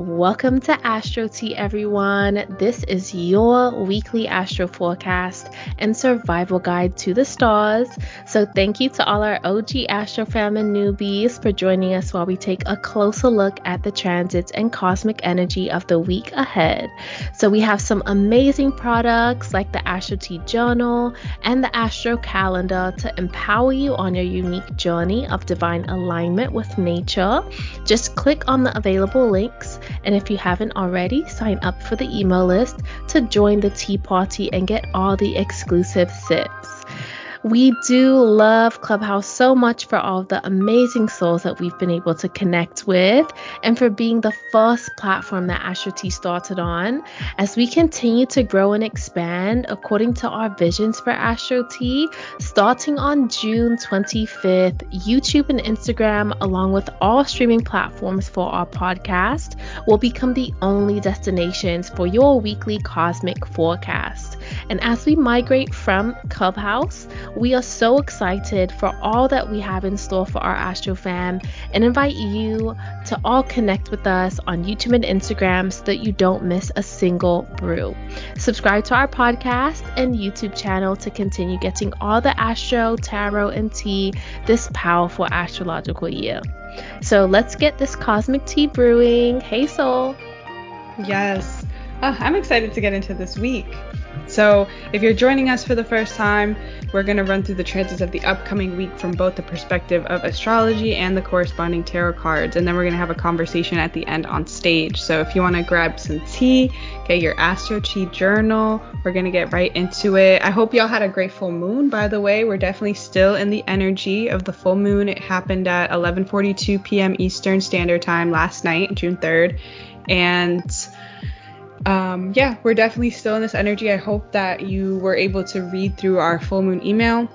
Welcome to Astro Tea, everyone. This is your weekly astro forecast and survival guide to the stars. So, thank you to all our OG Astro fam and newbies for joining us while we take a closer look at the transits and cosmic energy of the week ahead. So, we have some amazing products like the Astro Tea Journal and the Astro Calendar to empower you on your unique journey of divine alignment with nature. Just click on the available links and if you haven't already, sign up for the email list to join the tea party and get all the exclusive sips. We do love Clubhouse so much for all the amazing souls that we've been able to connect with and for being the first platform that Astro Tea started on. As we continue to grow and expand according to our visions for Astro Tea, starting on June 25th, YouTube and Instagram, along with all streaming platforms for our podcast, will become the only destinations for your weekly cosmic forecast. And as we migrate from Clubhouse, we are so excited for all that we have in store for our Astro fam and invite you to all connect with us on YouTube and Instagram so that you don't miss a single brew. Subscribe to our podcast and YouTube channel to continue getting all the Astro, Tarot, and Tea this powerful astrological year. So let's get this cosmic tea brewing. Hey, Sol. Yes. Oh, I'm excited to get into this week. So, if you're joining us for the first time, we're going to run through the transits of the upcoming week from both the perspective of astrology and the corresponding tarot cards. And then we're going to have a conversation at the end on stage. So, if you want to grab some tea, get your Astro Tea journal, we're going to get right into it. I hope y'all had a great full moon, by the way. We're definitely still in the energy of the full moon. It happened at 11:42 p.m. Eastern Standard Time last night, June 3rd. And um, yeah, we're definitely still in this energy. I hope that you were able to read through our full moon email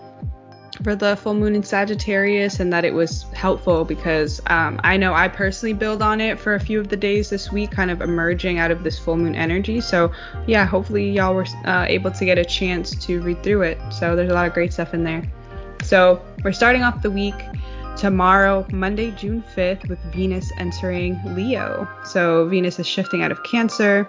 for the full moon in Sagittarius and that it was helpful because um, I know I personally build on it for a few of the days this week, kind of emerging out of this full moon energy. So, yeah, hopefully y'all were uh, able to get a chance to read through it. So, there's a lot of great stuff in there. So, we're starting off the week tomorrow, Monday, June 5th, with Venus entering Leo. So, Venus is shifting out of Cancer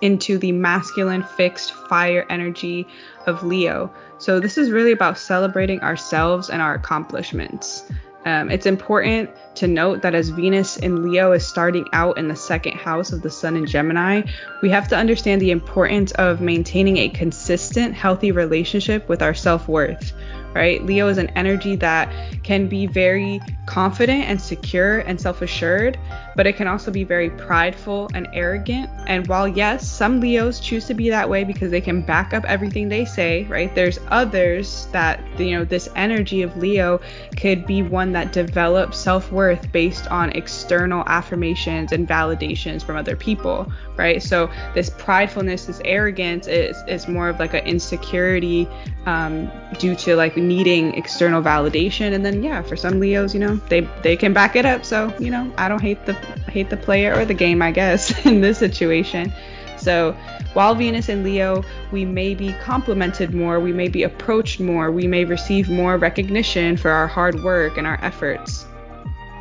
into the masculine fixed fire energy of Leo. So, this is really about celebrating ourselves and our accomplishments. Um, it's important to note that as Venus in Leo is starting out in the second house of the Sun in Gemini, we have to understand the importance of maintaining a consistent, healthy relationship with our self worth right? Leo is an energy that can be very confident and secure and self assured, but it can also be very prideful and arrogant. And while, yes, some Leos choose to be that way because they can back up everything they say, right? There's others that, you know, this energy of Leo could be one that develops self worth based on external affirmations and validations from other people, right? So this pridefulness, this arrogance is, is more of like an insecurity um, due to like needing external validation. And then yeah, for some Leos, you know, they they can back it up. So you know, I don't hate the hate the player or the game, I guess, in this situation. So while Venus and Leo, we may be complimented more, we may be approached more, we may receive more recognition for our hard work and our efforts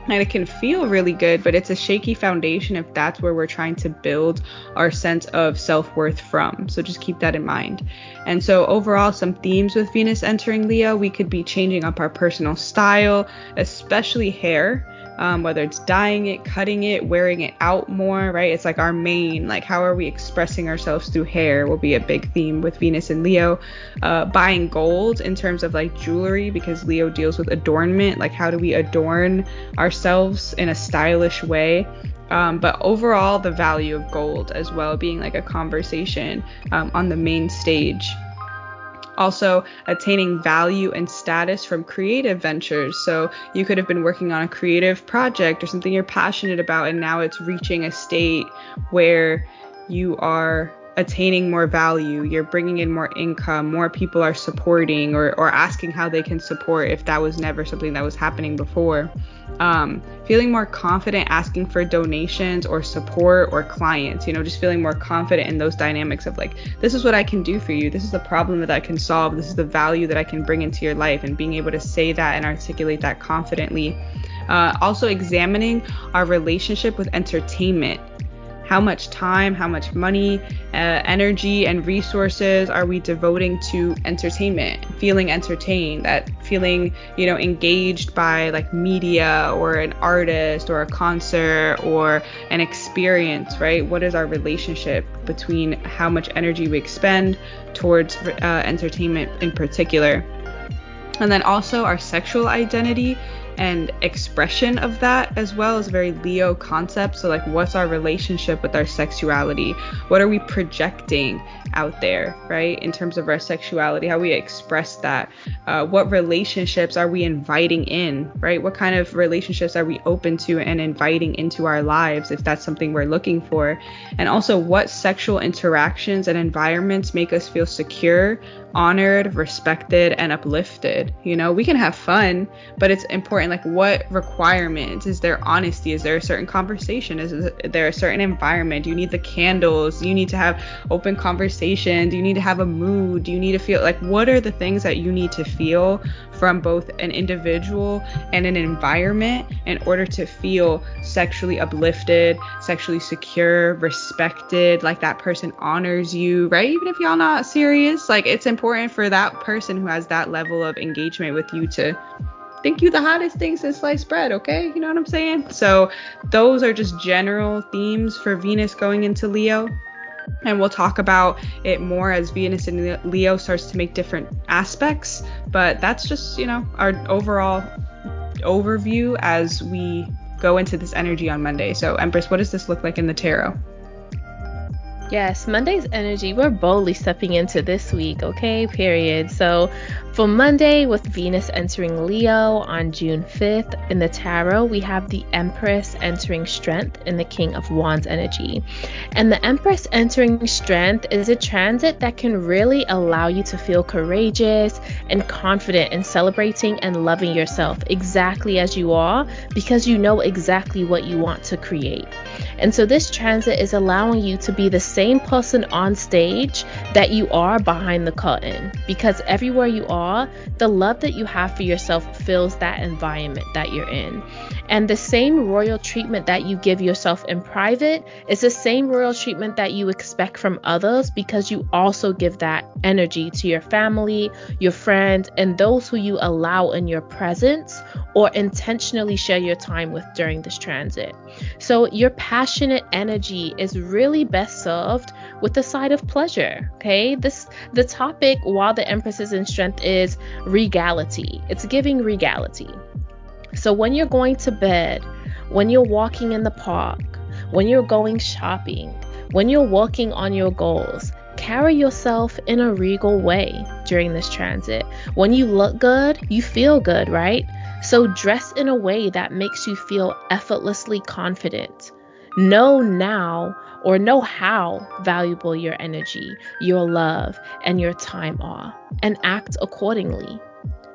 and it can feel really good, but it's a shaky foundation if that's where we're trying to build our sense of self worth from. So just keep that in mind. And so, overall, some themes with Venus entering Leo, we could be changing up our personal style, especially hair um, whether it's dyeing it, cutting it, wearing it out more, right? It's like our mane, like, how are we expressing ourselves through hair will be a big theme with Venus and Leo. Uh, buying gold in terms of like jewelry, because Leo deals with adornment, like, how do we adorn ourselves in a stylish way? Um, but overall, the value of gold as well being like a conversation um, on the main stage also attaining value and status from creative ventures. So you could have been working on a creative project or something you're passionate about, and now it's reaching a state where you are attaining more value, you're bringing in more income, more people are supporting or, or asking how they can support if that was never something that was happening before. Um, feeling more confident asking for donations or support or clients, you know, just feeling more confident in those dynamics of like, this is what I can do for you, this is the problem that I can solve, this is the value that I can bring into your life, and being able to say that and articulate that confidently. Uh, also, examining our relationship with entertainment how much time, how much money, uh, energy, and resources are we devoting to entertainment, feeling entertained, that feeling, you know, engaged by like media or an artist or a concert or an experience, right? What is our relationship between how much energy we expend towards uh, entertainment in particular? And then also our sexual identity and expression of that as well is very Leo concept. So, like, what's our relationship with our sexuality? What are we projecting out there, right? In terms of our sexuality, how we express that. Uh, what relationships are we inviting in, right? What kind of relationships are we open to and inviting into our lives if that's something we're looking for? And also, what sexual interactions and environments make us feel secure, honored, respected, and uplifted. You know, we can have fun, but it's important like what requirements? Is there honesty? Is there a certain conversation? Is there a certain environment? Do you need the candles? Do you need to have open conversation? Do you need to have a mood? Do you need to feel like what are the things that you need to feel from both an individual and an environment in order to feel sexually uplifted, sexually secure, respected, like that person honors you, right? Even if y'all not serious, like it's important for that person who has that level of engagement with you to think you the hottest thing since sliced bread, okay? You know what I'm saying? So those are just general themes for Venus going into Leo. And we'll talk about it more as Venus and Leo starts to make different aspects. But that's just, you know, our overall overview as we go into this energy on Monday. So, Empress, what does this look like in the tarot? Yes, Monday's energy, we're boldly stepping into this week, okay? Period. So, for Monday, with Venus entering Leo on June 5th, in the tarot, we have the Empress entering Strength in the King of Wands energy. And the Empress entering Strength is a transit that can really allow you to feel courageous and confident in celebrating and loving yourself exactly as you are because you know exactly what you want to create. And so, this transit is allowing you to be the same person on stage that you are behind the curtain because everywhere you are, the love that you have for yourself fills that environment that you're in. And the same royal treatment that you give yourself in private is the same royal treatment that you expect from others because you also give that energy to your family, your friends, and those who you allow in your presence or intentionally share your time with during this transit. So, your passionate energy is really best served with the side of pleasure. Okay, this the topic while the Empress is in strength is regality. It's giving regality. So when you're going to bed, when you're walking in the park, when you're going shopping, when you're working on your goals, carry yourself in a regal way during this transit. When you look good, you feel good, right? So dress in a way that makes you feel effortlessly confident. Know now or know how valuable your energy, your love, and your time are, and act accordingly.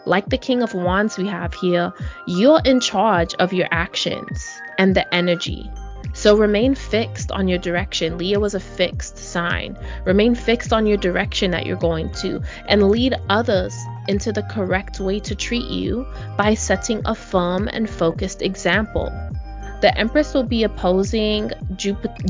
Like the King of Wands we have here, you're in charge of your actions and the energy. So remain fixed on your direction. Leo is a fixed sign. Remain fixed on your direction that you're going to and lead others into the correct way to treat you by setting a firm and focused example. The Empress will be opposing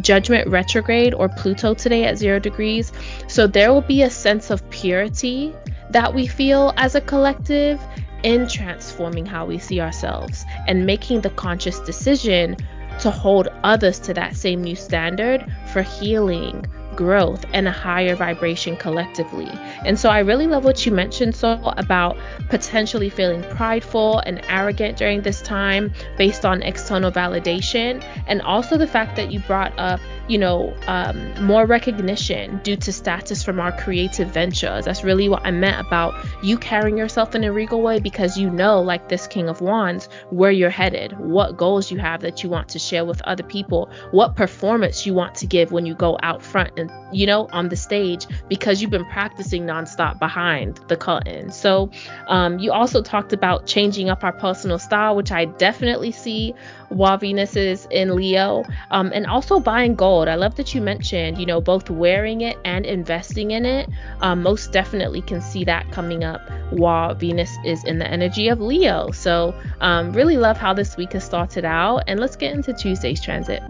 Judgment retrograde or Pluto today at zero degrees. So there will be a sense of purity that we feel as a collective in transforming how we see ourselves and making the conscious decision to hold others to that same new standard for healing, growth, and a higher vibration collectively. And so I really love what you mentioned, so about potentially feeling prideful and arrogant during this time based on external validation, and also the fact that you brought up you know, um, more recognition due to status from our creative ventures. That's really what I meant about you carrying yourself in a regal way because you know, like this King of Wands, where you're headed, what goals you have that you want to share with other people, what performance you want to give when you go out front and, you know, on the stage because you've been practicing nonstop behind the curtain. So, um, you also talked about changing up our personal style, which I definitely see while Venus is in Leo, um, and also buying gold. I love that you mentioned, you know, both wearing it and investing in it. Um, most definitely can see that coming up while Venus is in the energy of Leo. So, um, really love how this week has started out. And let's get into Tuesday's transit.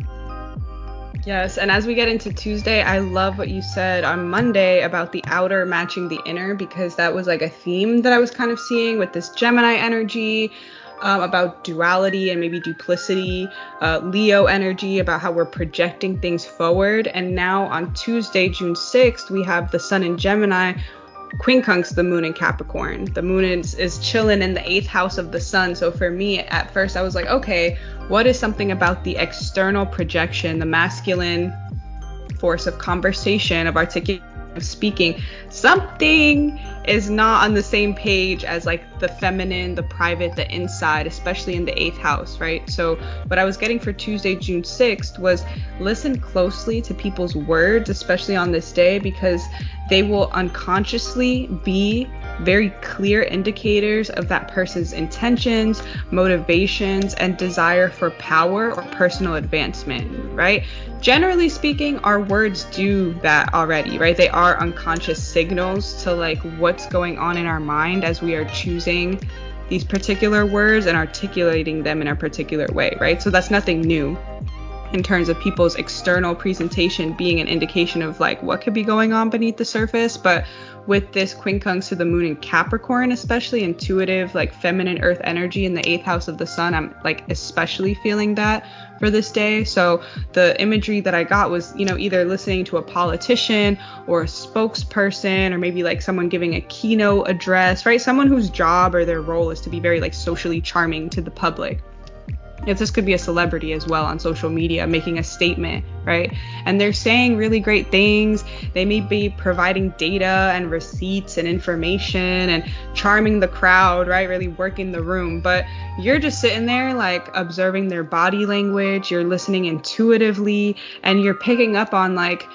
Yes, and as we get into Tuesday, I love what you said on Monday about the outer matching the inner because that was like a theme that I was kind of seeing with this Gemini energy. Um, about duality and maybe duplicity, uh, Leo energy, about how we're projecting things forward. And now on Tuesday, June 6th, we have the Sun in Gemini, quincunx the moon in Capricorn. The moon is, is chilling in the eighth house of the sun. So for me, at first, I was like, okay, what is something about the external projection, the masculine force of conversation, of articulation, of speaking? Something is not on the same page as like the feminine, the private, the inside, especially in the eighth house, right? So, what I was getting for Tuesday, June 6th was listen closely to people's words, especially on this day, because they will unconsciously be very clear indicators of that person's intentions, motivations, and desire for power or personal advancement, right? Generally speaking, our words do that already, right? They are unconscious signals to like what's going on in our mind as we are choosing these particular words and articulating them in a particular way, right? So that's nothing new in terms of people's external presentation being an indication of like what could be going on beneath the surface. But with this quincunx to the moon in Capricorn, especially intuitive, like feminine earth energy in the eighth house of the sun, I'm like especially feeling that for this day. So the imagery that I got was, you know, either listening to a politician or a spokesperson or maybe like someone giving a keynote address, right? Someone whose job or their role is to be very like socially charming to the public if this could be a celebrity as well on social media making a statement, right? And they're saying really great things. They may be providing data and receipts and information and charming the crowd, right? Really working the room. But you're just sitting there like observing their body language, you're listening intuitively, and you're picking up on like,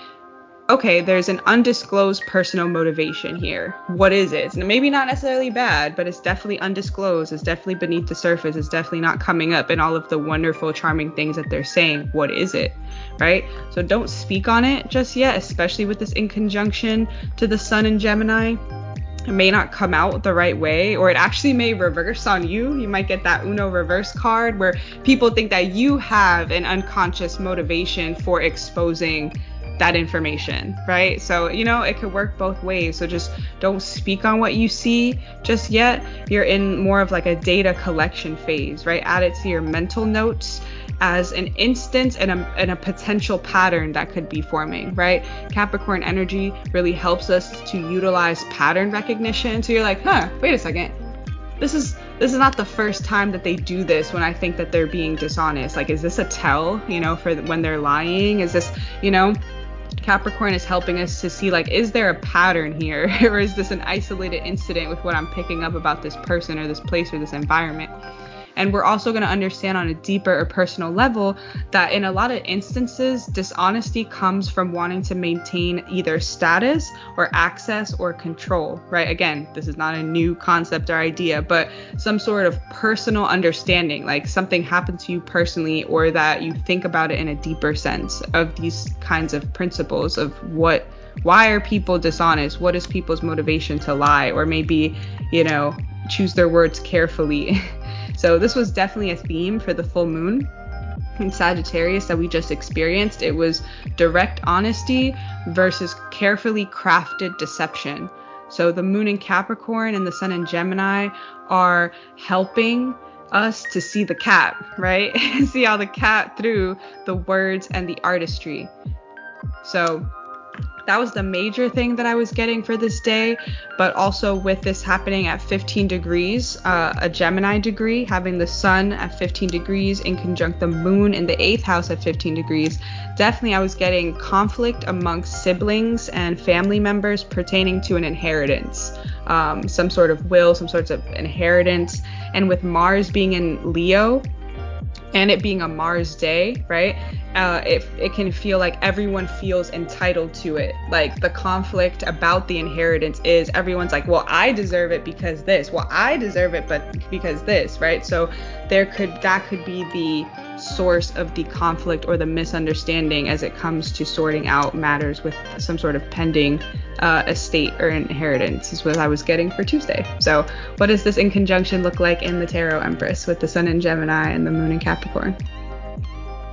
okay, there's an undisclosed personal motivation here. What is it? maybe not necessarily bad, but it's definitely undisclosed. It's definitely beneath the surface. It's definitely not coming up in all of the wonderful, charming things that they're saying. What is it? Right? So don't speak on it just yet, especially with this in conjunction to the sun in Gemini. It may not come out the right way, or it actually may reverse on you. You might get that Uno reverse card where people think that you have an unconscious motivation for exposing that information, right? So, you know, it could work both ways. So just don't speak on what you see just yet. You're in more of like a data collection phase, right? Add it to your mental notes as an instance and a, and a potential pattern that could be forming, right? Capricorn energy really helps us to utilize pattern recognition. So you're like, huh, wait a second. This is this is not the first time that they do this when I think that they're being dishonest. Like, is this a tell, you know, for when they're lying? Is this, you know, Capricorn is helping us to see like, is there a pattern here? or is this an isolated incident with what I'm picking up about this person or this place or this environment? And we're also going to understand on a deeper or personal level that in a lot of instances, dishonesty comes from wanting to maintain either status or access or control, right? Again, this is not a new concept or idea, but some sort of personal understanding, like something happened to you personally, or that you think about it in a deeper sense of these kinds of principles of what why are people dishonest? What is people's motivation to lie? Or maybe you know choose their words carefully So this was definitely a theme for the full moon in Sagittarius that we just experienced. It was direct honesty versus carefully crafted deception. So the moon in Capricorn and the sun in Gemini are helping us to see the cat, right? see all the cat through the words and the artistry. So that was the major thing that I was getting for this day. But also with this happening at 15 degrees, uh, a Gemini degree, having the sun at 15 degrees in conjunct the moon in the eighth house at 15 degrees, definitely I was getting conflict amongst siblings and family members pertaining to an inheritance, um, some sort of will, some sorts of inheritance. And with Mars being in Leo, and it being a Mars day, right? uh, it, it can feel like everyone feels entitled to it. Like the conflict about the inheritance is everyone's like, well, I deserve it because this. Well, I deserve it, but because this, right? So there could that could be the source of the conflict or the misunderstanding as it comes to sorting out matters with some sort of pending uh, estate or inheritance is what I was getting for Tuesday. So what does this in conjunction look like in the Tarot Empress with the Sun in Gemini and the Moon in Capricorn?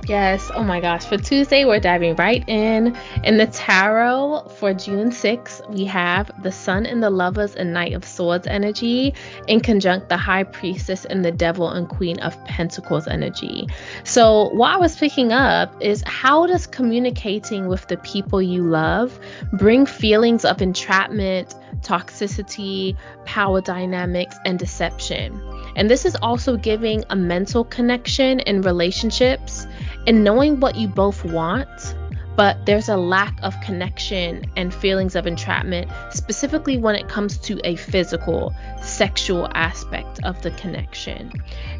Yes. Oh my gosh. For Tuesday, we're diving right in. In the tarot for June 6th, we have the Sun and the Lovers and Knight of Swords energy in conjunct the High Priestess and the Devil and Queen of Pentacles energy. So, what I was picking up is how does communicating with the people you love bring feelings of entrapment, toxicity, power dynamics, and deception? And this is also giving a mental connection in relationships and knowing what you both want, but there's a lack of connection and feelings of entrapment, specifically when it comes to a physical, sexual aspect of the connection.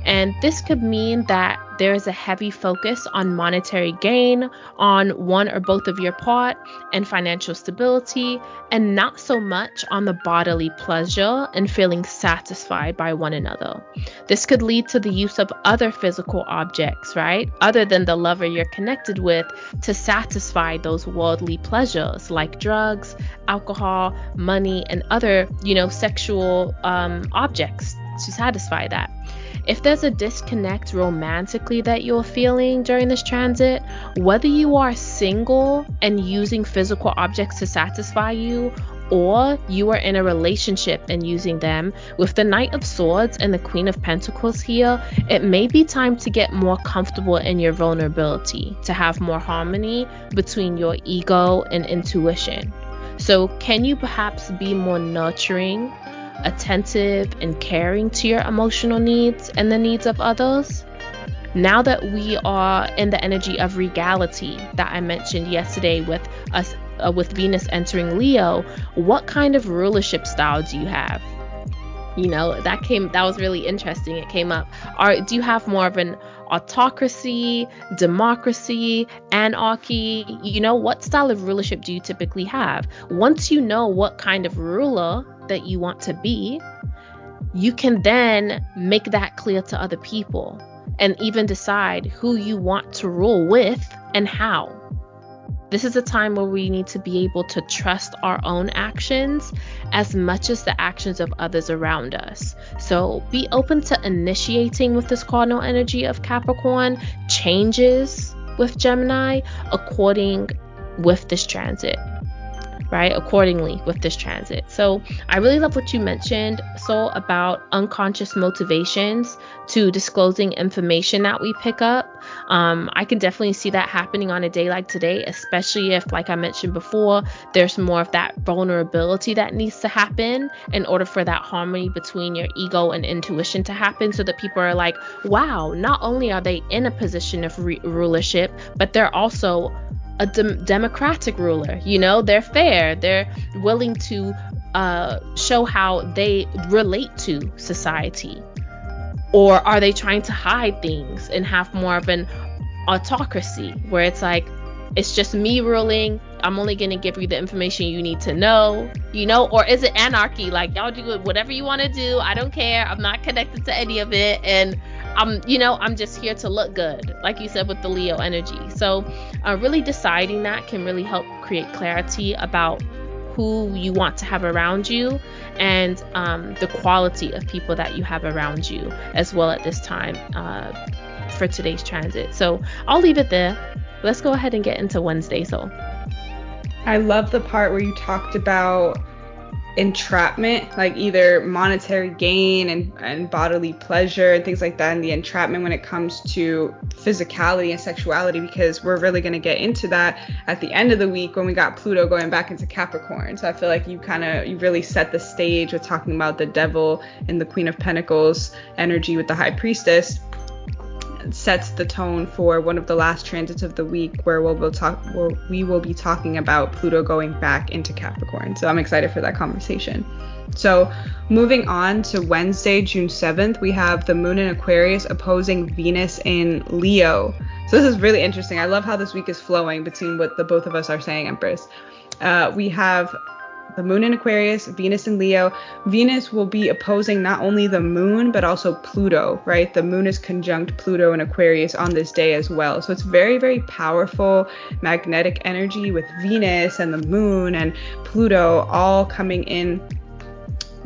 And this could mean that there is a heavy focus on monetary gain on one or both of your part and financial stability, and not so much on the bodily pleasure and feeling satisfied by one another. This could lead to the use of other physical objects, right? Other than the lover you're connected with to satisfy those worldly pleasures like drugs, alcohol, money, and other, you know, sexual um, objects to satisfy that. If there's a disconnect romantically that you're feeling during this transit, whether you are single and using physical objects to satisfy you, or you are in a relationship and using them, with the Knight of Swords and the Queen of Pentacles here, it may be time to get more comfortable in your vulnerability, to have more harmony between your ego and intuition. So, can you perhaps be more nurturing attentive and caring to your emotional needs and the needs of others. Now that we are in the energy of regality that I mentioned yesterday with us uh, with Venus entering Leo, what kind of rulership style do you have? You know, that came that was really interesting. It came up. Are do you have more of an autocracy, democracy, anarchy? You know, what style of rulership do you typically have? Once you know what kind of ruler that you want to be, you can then make that clear to other people and even decide who you want to rule with and how. This is a time where we need to be able to trust our own actions as much as the actions of others around us. So be open to initiating with this cardinal energy of Capricorn, changes with Gemini according with this transit right, accordingly with this transit. So I really love what you mentioned, so about unconscious motivations to disclosing information that we pick up. Um, I can definitely see that happening on a day like today, especially if, like I mentioned before, there's more of that vulnerability that needs to happen in order for that harmony between your ego and intuition to happen so that people are like, wow, not only are they in a position of re- rulership, but they're also a democratic ruler. You know, they're fair. They're willing to uh, show how they relate to society. Or are they trying to hide things and have more of an autocracy where it's like, it's just me ruling. I'm only going to give you the information you need to know, you know? Or is it anarchy? Like, y'all do whatever you want to do. I don't care. I'm not connected to any of it. And I'm, you know, I'm just here to look good, like you said with the Leo energy. So, uh, really deciding that can really help create clarity about who you want to have around you and um, the quality of people that you have around you as well at this time uh, for today's transit. So, I'll leave it there. Let's go ahead and get into Wednesday. So, I love the part where you talked about entrapment, like either monetary gain and, and bodily pleasure and things like that, and the entrapment when it comes to physicality and sexuality, because we're really going to get into that at the end of the week when we got Pluto going back into Capricorn. So I feel like you kind of you really set the stage with talking about the devil and the Queen of Pentacles energy with the High Priestess. Sets the tone for one of the last transits of the week where we'll, we'll talk where we will be talking about Pluto going back into Capricorn. So I'm excited for that conversation. So, moving on to Wednesday, June 7th, we have the moon in Aquarius opposing Venus in Leo. So, this is really interesting. I love how this week is flowing between what the both of us are saying, Empress. Uh, we have the moon in Aquarius, Venus in Leo. Venus will be opposing not only the moon, but also Pluto, right? The moon is conjunct Pluto in Aquarius on this day as well. So it's very, very powerful magnetic energy with Venus and the moon and Pluto all coming in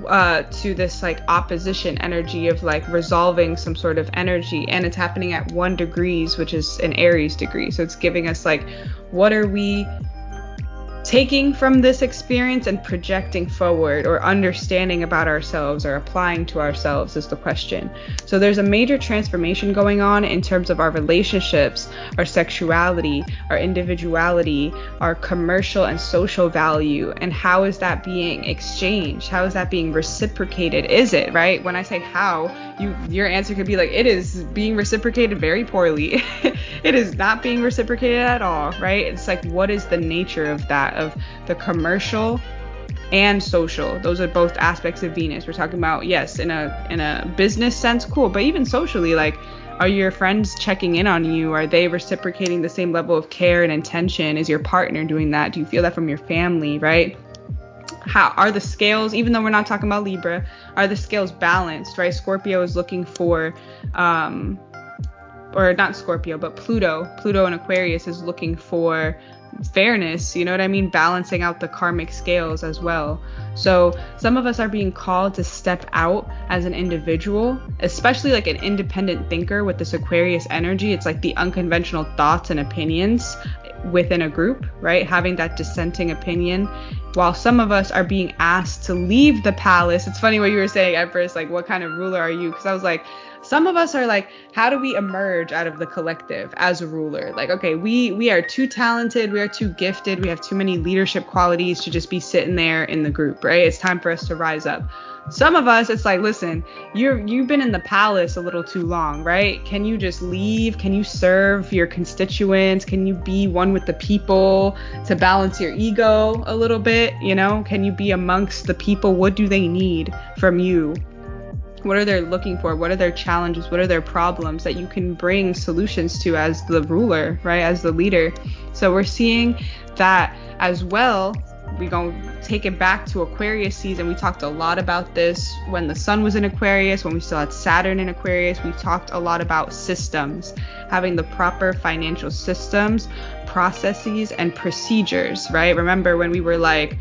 uh, to this like opposition energy of like resolving some sort of energy and it's happening at one degrees which is an aries degree so it's giving us like what are we taking from this experience and projecting forward or understanding about ourselves or applying to ourselves is the question. So there's a major transformation going on in terms of our relationships, our sexuality, our individuality, our commercial and social value, and how is that being exchanged? How is that being reciprocated? Is it, right? When I say how, you your answer could be like it is being reciprocated very poorly. it is not being reciprocated at all, right? It's like what is the nature of that? of the commercial and social. Those are both aspects of Venus. We're talking about yes, in a in a business sense, cool, but even socially, like are your friends checking in on you? Are they reciprocating the same level of care and intention? Is your partner doing that? Do you feel that from your family, right? How are the scales, even though we're not talking about Libra, are the scales balanced, right? Scorpio is looking for um or not Scorpio, but Pluto, Pluto and Aquarius is looking for fairness, you know what I mean? Balancing out the karmic scales as well. So some of us are being called to step out as an individual, especially like an independent thinker with this Aquarius energy. It's like the unconventional thoughts and opinions within a group, right? Having that dissenting opinion. While some of us are being asked to leave the palace. It's funny what you were saying at first, like, what kind of ruler are you? Because I was like, some of us are like how do we emerge out of the collective as a ruler like okay we we are too talented we are too gifted we have too many leadership qualities to just be sitting there in the group right it's time for us to rise up some of us it's like listen you're you've been in the palace a little too long right can you just leave can you serve your constituents can you be one with the people to balance your ego a little bit you know can you be amongst the people what do they need from you what are they looking for? What are their challenges? What are their problems that you can bring solutions to as the ruler, right? As the leader. So we're seeing that as well. We gonna take it back to Aquarius season. We talked a lot about this when the sun was in Aquarius, when we still had Saturn in Aquarius. We talked a lot about systems, having the proper financial systems, processes, and procedures, right? Remember when we were like,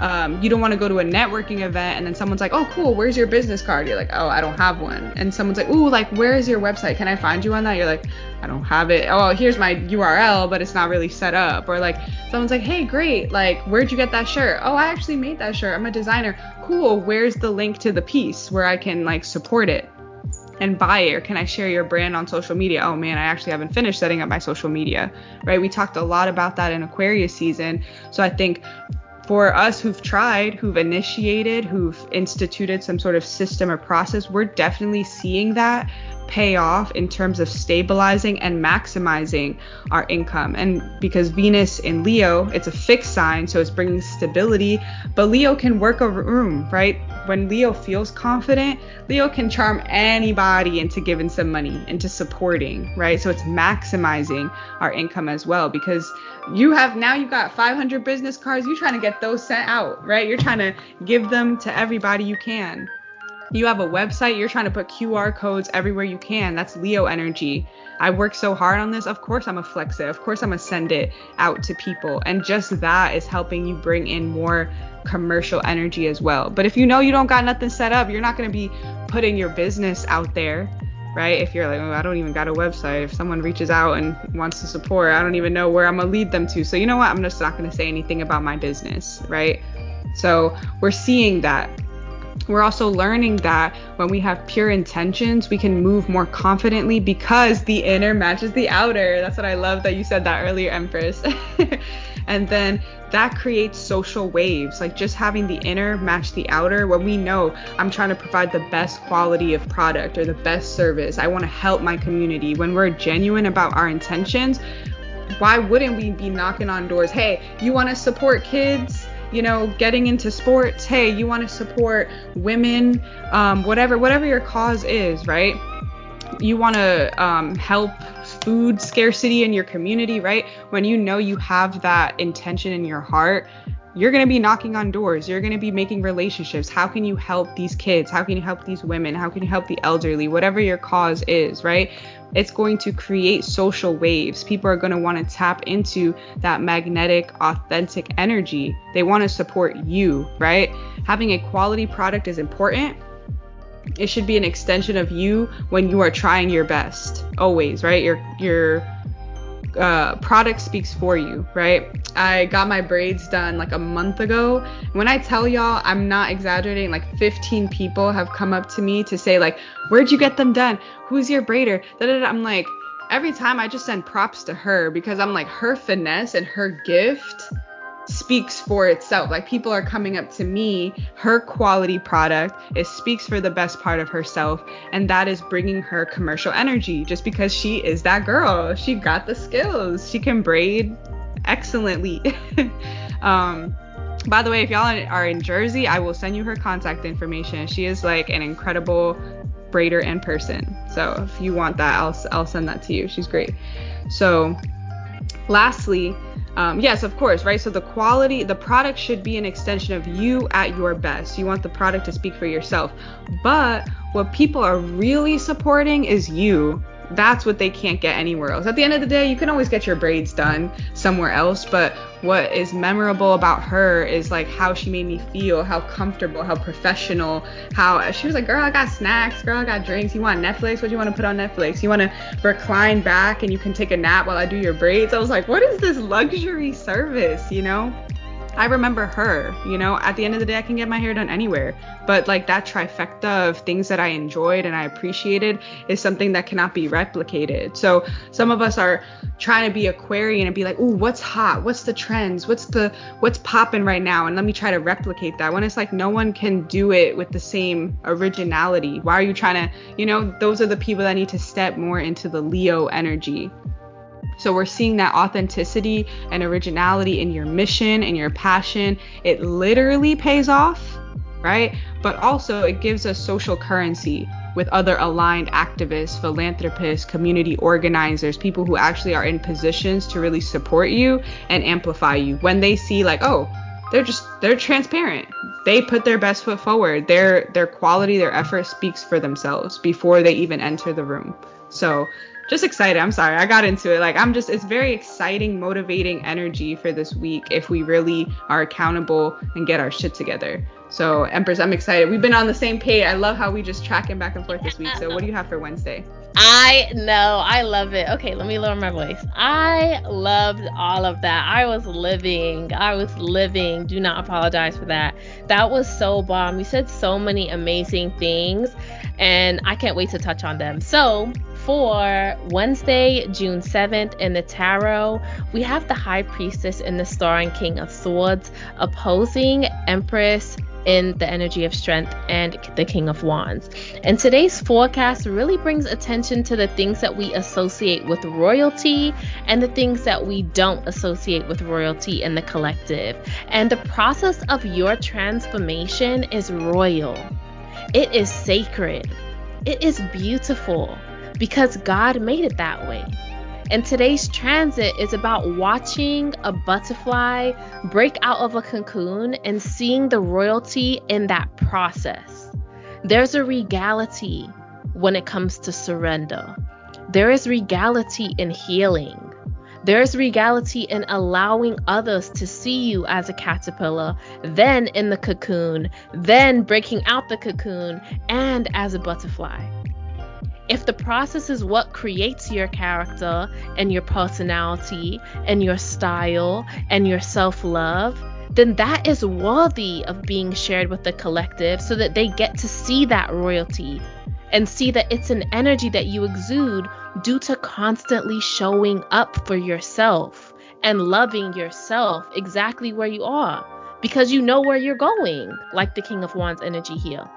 um, you don't want to go to a networking event and then someone's like, oh, cool, where's your business card? You're like, oh, I don't have one. And someone's like, ooh, like, where is your website? Can I find you on that? You're like, I don't have it. Oh, here's my URL, but it's not really set up. Or like, someone's like, hey, great, like, where'd you get that shirt? Oh, I actually made that shirt. I'm a designer. Cool, where's the link to the piece where I can like support it? and buy it or can I share your brand on social media? Oh man, I actually haven't finished setting up my social media, right? We talked a lot about that in Aquarius season. So I think for us who've tried, who've initiated, who've instituted some sort of system or process, we're definitely seeing that pay off in terms of stabilizing and maximizing our income. And because Venus in Leo, it's a fixed sign, so it's bringing stability, but Leo can work a room, right? When Leo feels confident, Leo can charm anybody into giving some money, into supporting, right? So it's maximizing our income as well because you have now you've got 500 business cards, you're trying to get those sent out, right? You're trying to give them to everybody you can you have a website, you're trying to put QR codes everywhere you can. That's Leo energy. I work so hard on this. Of course, I'm a flex it. Of course, I'm gonna send it out to people. And just that is helping you bring in more commercial energy as well. But if you know you don't got nothing set up, you're not gonna be putting your business out there right? If you're like, oh, I don't even got a website. If someone reaches out and wants to support, I don't even know where I'm gonna lead them to. So you know what? I'm just not gonna say anything about my business, right? So we're seeing that we're also learning that when we have pure intentions, we can move more confidently because the inner matches the outer. That's what I love that you said that earlier, Empress. And then that creates social waves, like just having the inner match the outer. When we know I'm trying to provide the best quality of product or the best service, I want to help my community. When we're genuine about our intentions, why wouldn't we be knocking on doors? Hey, you want to support kids? You know, getting into sports. Hey, you want to support women, um, whatever, whatever your cause is, right? You want to um, help food scarcity in your community, right? When you know you have that intention in your heart, you're going to be knocking on doors. You're going to be making relationships. How can you help these kids? How can you help these women? How can you help the elderly? Whatever your cause is, right? It's going to create social waves. People are going to want to tap into that magnetic, authentic energy. They want to support you, right? Having a quality product is important. It should be an extension of you when you are trying your best. Always, right? Your your uh, product speaks for you, right? I got my braids done like a month ago. When I tell y'all, I'm not exaggerating. Like 15 people have come up to me to say like, "Where'd you get them done? Who's your braider?" I'm like, every time I just send props to her because I'm like her finesse and her gift speaks for itself. Like people are coming up to me, her quality product, it speaks for the best part of herself, and that is bringing her commercial energy just because she is that girl. She got the skills. She can braid excellently. um by the way, if y'all are in Jersey, I will send you her contact information. She is like an incredible braider in person. So if you want that, I'll I'll send that to you. She's great. So lastly, um, yes, of course, right? So the quality, the product should be an extension of you at your best. You want the product to speak for yourself. But what people are really supporting is you that's what they can't get anywhere else. At the end of the day, you can always get your braids done somewhere else, but what is memorable about her is like how she made me feel, how comfortable, how professional, how she was like, "Girl, I got snacks, girl, I got drinks. You want Netflix? What do you want to put on Netflix? You want to recline back and you can take a nap while I do your braids?" I was like, "What is this luxury service, you know?" I remember her, you know, at the end of the day, I can get my hair done anywhere. But like that trifecta of things that I enjoyed and I appreciated is something that cannot be replicated. So some of us are trying to be Aquarian and be like, oh, what's hot? What's the trends? What's the what's popping right now? And let me try to replicate that. When it's like no one can do it with the same originality. Why are you trying to, you know, those are the people that need to step more into the Leo energy. So we're seeing that authenticity and originality in your mission and your passion. It literally pays off, right? But also it gives us social currency with other aligned activists, philanthropists, community organizers, people who actually are in positions to really support you and amplify you when they see like, oh, they're just they're transparent. They put their best foot forward. Their their quality, their effort speaks for themselves before they even enter the room. So just excited. I'm sorry, I got into it. Like I'm just it's very exciting, motivating energy for this week if we really are accountable and get our shit together. So Empress, I'm excited. We've been on the same page. I love how we just tracking back and forth this week. So what do you have for Wednesday? I know. I love it. Okay, let me lower my voice. I loved all of that. I was living. I was living. Do not apologize for that. That was so bomb. You said so many amazing things, and I can't wait to touch on them. So, for Wednesday, June 7th in the tarot, we have the High Priestess and the Star and King of Swords opposing Empress in the energy of strength and the King of Wands. And today's forecast really brings attention to the things that we associate with royalty and the things that we don't associate with royalty in the collective. And the process of your transformation is royal, it is sacred, it is beautiful because God made it that way. And today's transit is about watching a butterfly break out of a cocoon and seeing the royalty in that process. There's a regality when it comes to surrender. There is regality in healing. There's regality in allowing others to see you as a caterpillar, then in the cocoon, then breaking out the cocoon, and as a butterfly if the process is what creates your character and your personality and your style and your self love, then that is worthy of being shared with the collective so that they get to see that royalty and see that it's an energy that you exude due to constantly showing up for yourself and loving yourself exactly where you are because you know where you're going, like the King of Wands energy here.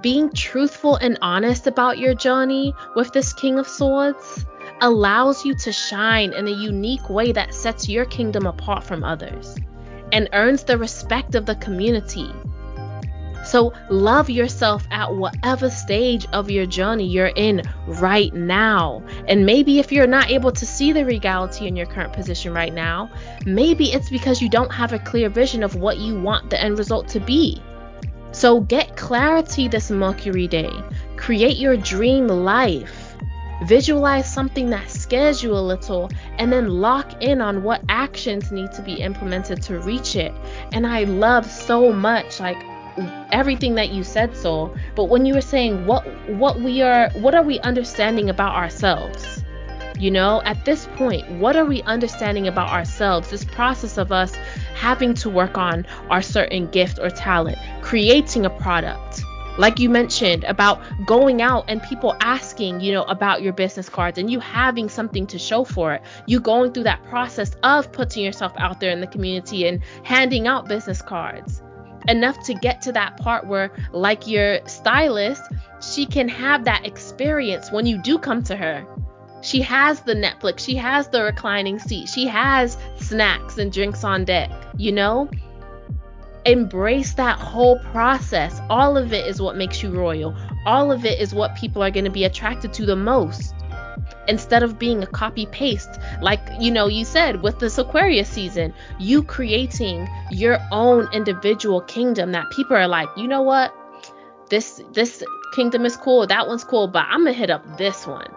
Being truthful and honest about your journey with this King of Swords allows you to shine in a unique way that sets your kingdom apart from others and earns the respect of the community. So, love yourself at whatever stage of your journey you're in right now. And maybe if you're not able to see the regality in your current position right now, maybe it's because you don't have a clear vision of what you want the end result to be. So, get clarity this Mercury day. Create your dream life Visualize something that scares you a little and then lock in on what actions need to be implemented to reach it. And I love so much like everything that you said so but when you were saying what what we are what are we understanding about ourselves you know at this point what are we understanding about ourselves this process of us having to work on our certain gift or talent creating a product like you mentioned about going out and people asking, you know, about your business cards and you having something to show for it. You going through that process of putting yourself out there in the community and handing out business cards. Enough to get to that part where, like your stylist, she can have that experience when you do come to her. She has the Netflix, she has the reclining seat, she has snacks and drinks on deck, you know? embrace that whole process. All of it is what makes you royal. All of it is what people are going to be attracted to the most. Instead of being a copy paste, like you know, you said with this Aquarius season, you creating your own individual kingdom that people are like, you know what? This this kingdom is cool, that one's cool, but I'm gonna hit up this one.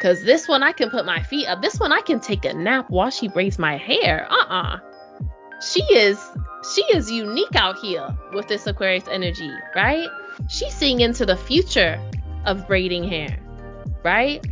Cause this one I can put my feet up. This one I can take a nap while she braids my hair. Uh-uh. She is she is unique out here with this Aquarius energy, right? She's seeing into the future of braiding hair, right?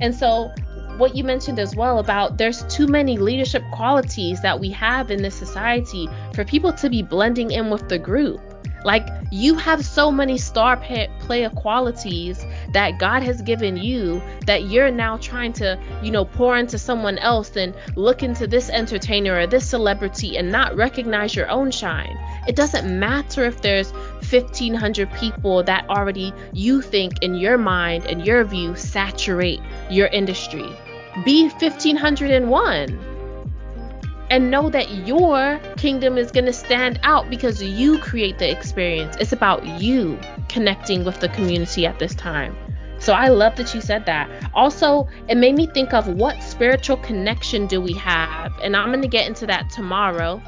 And so, what you mentioned as well about there's too many leadership qualities that we have in this society for people to be blending in with the group. Like you have so many star player qualities that God has given you that you're now trying to, you know, pour into someone else and look into this entertainer or this celebrity and not recognize your own shine. It doesn't matter if there's 1500 people that already you think in your mind and your view saturate your industry. Be 1501 and know that your kingdom is going to stand out because you create the experience. It's about you connecting with the community at this time. So I love that you said that. Also, it made me think of what spiritual connection do we have? And I'm going to get into that tomorrow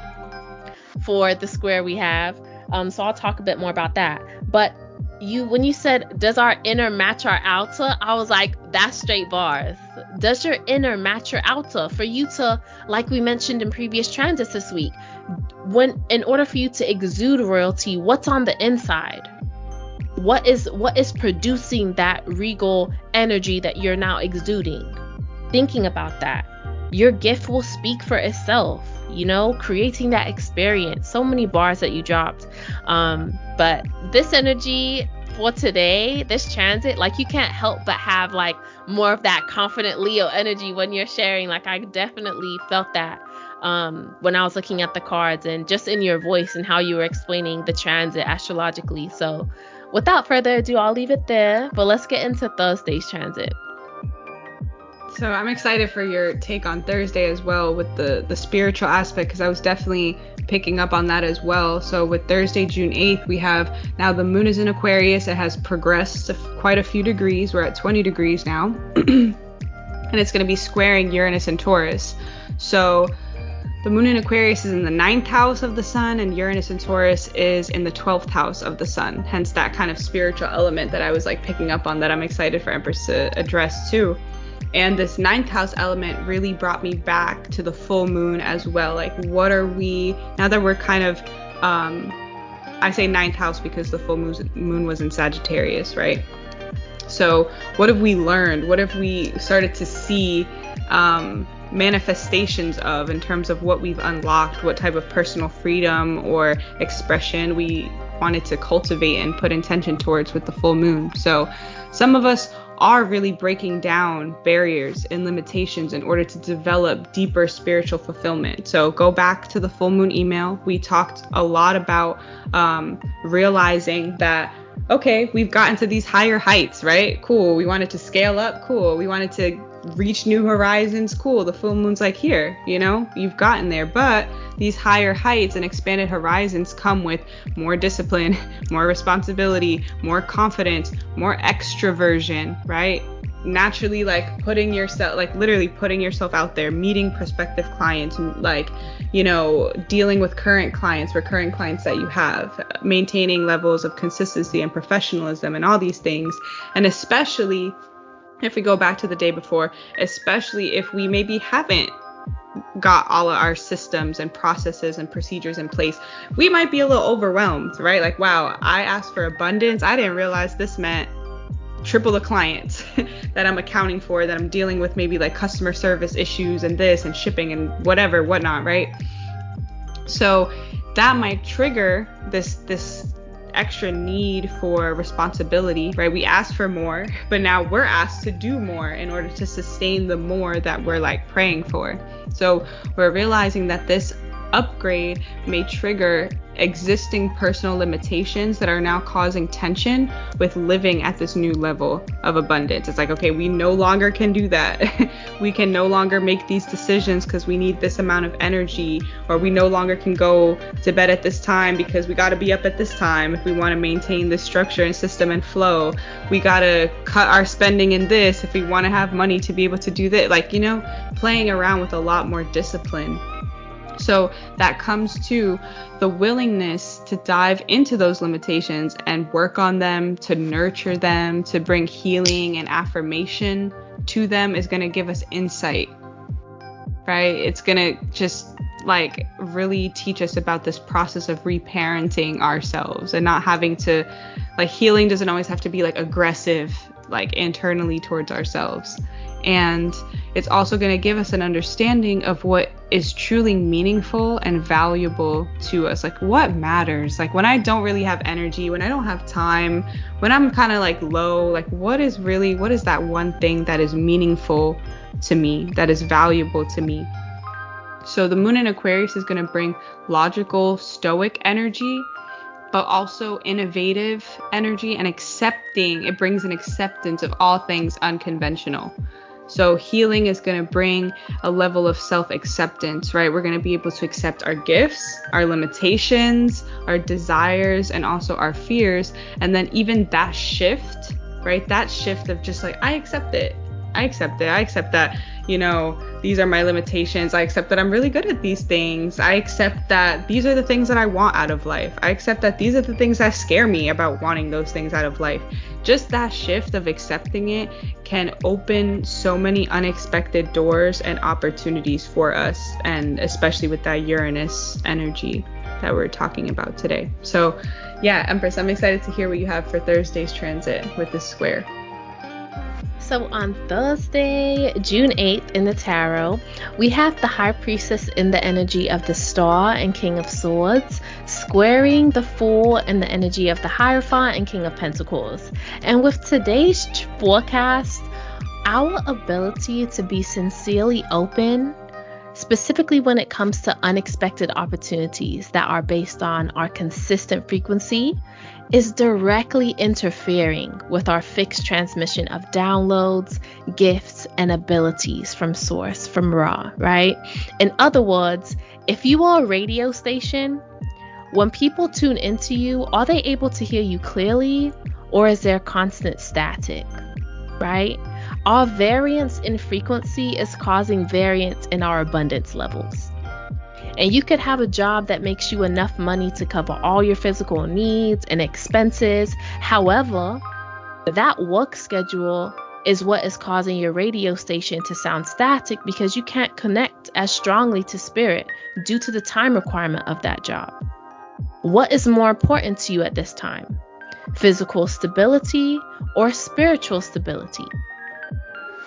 for the square we have. Um, so I'll talk a bit more about that. But you when you said does our inner match our outer? I was like that's straight bars. Does your inner match your outer? For you to like we mentioned in previous transits this week when in order for you to exude royalty what's on the inside? What is what is producing that regal energy that you're now exuding? Thinking about that. Your gift will speak for itself you know? Creating that experience. So many bars that you dropped um but this energy for today this transit like you can't help but have like more of that confident leo energy when you're sharing like i definitely felt that um, when I was looking at the cards and just in your voice and how you were explaining the transit astrologically. So, without further ado, I'll leave it there. But let's get into Thursday's transit. So I'm excited for your take on Thursday as well with the the spiritual aspect because I was definitely picking up on that as well. So with Thursday, June 8th, we have now the moon is in Aquarius. It has progressed quite a few degrees. We're at 20 degrees now, and it's going to be squaring Uranus and Taurus. So the moon in Aquarius is in the ninth house of the sun, and Uranus and Taurus is in the 12th house of the sun. Hence, that kind of spiritual element that I was like picking up on that I'm excited for Empress to address too. And this ninth house element really brought me back to the full moon as well. Like, what are we, now that we're kind of, um, I say ninth house because the full moon was in Sagittarius, right? So, what have we learned? What have we started to see um, manifestations of in terms of what we've unlocked, what type of personal freedom or expression we wanted to cultivate and put intention towards with the full moon? So, some of us are really breaking down barriers and limitations in order to develop deeper spiritual fulfillment. So go back to the full moon email. We talked a lot about um, realizing that okay, we've gotten to these higher heights, right? Cool. We wanted to scale up. Cool. We wanted to reach new horizons. Cool. The full moon's like here, you know, you've gotten there. But these higher heights and expanded horizons come with more discipline, more responsibility, more confidence, more extroversion, right? naturally like putting yourself like literally putting yourself out there meeting prospective clients like you know dealing with current clients recurring clients that you have maintaining levels of consistency and professionalism and all these things and especially if we go back to the day before especially if we maybe haven't got all of our systems and processes and procedures in place, we might be a little overwhelmed, right? Like, wow, I asked for abundance. I didn't realize this meant triple the clients that I'm accounting for, that I'm dealing with maybe like customer service issues and this and shipping and whatever, whatnot, right? So that might trigger this this extra need for responsibility, right? We ask for more, but now we're asked to do more in order to sustain the more that we're like praying for. So we're realizing that this upgrade may trigger existing personal limitations that are now causing tension with living at this new level of abundance. It's like, okay, we no longer can do that. we can no longer make these decisions because we need this amount of energy, or we no longer can go to bed at this time because we got to be up at this time if we want to maintain this structure and system and flow. We got to cut our spending in this if we want to have money to be able to do that. Like, you know, playing around with a lot more discipline so that comes to the willingness to dive into those limitations and work on them, to nurture them, to bring healing and affirmation to them is going to give us insight, right? It's going to just like really teach us about this process of reparenting ourselves and not having to like healing doesn't always have to be like aggressive like internally towards ourselves and it's also going to give us an understanding of what is truly meaningful and valuable to us. Like what matters? Like when I don't really have energy, when I don't have time, when I'm kind of like low, like what is really what is that one thing that is meaningful to me, that is valuable to me? So the moon in Aquarius is going to bring logical, stoic energy, but also innovative energy and accepting. It brings an acceptance of all things unconventional. So healing is going to bring a level of self-acceptance, right? We're going to be able to accept our gifts, our limitations, our desires, and also our fears. And then even that shift, right? That shift of just like, I accept it. I accept it. I accept that, you know, these are my limitations. I accept that I'm really good at these things. I accept that these are the things that I want out of life. I accept that these are the things that scare me about wanting those things out of life just that shift of accepting it can open so many unexpected doors and opportunities for us, and especially with that Uranus energy that we're talking about today. So, yeah, Empress, I'm excited to hear what you have for Thursday's transit with this square. So on Thursday, June 8th in the tarot, we have the High Priestess in the energy of the Star and King of Swords, squaring the Fool in the energy of the Hierophant and King of Pentacles. And with today's forecast, our ability to be sincerely open specifically when it comes to unexpected opportunities that are based on our consistent frequency, is directly interfering with our fixed transmission of downloads, gifts, and abilities from source, from raw, right? In other words, if you are a radio station, when people tune into you, are they able to hear you clearly or is there constant static, right? Our variance in frequency is causing variance in our abundance levels. And you could have a job that makes you enough money to cover all your physical needs and expenses. However, that work schedule is what is causing your radio station to sound static because you can't connect as strongly to spirit due to the time requirement of that job. What is more important to you at this time? Physical stability or spiritual stability?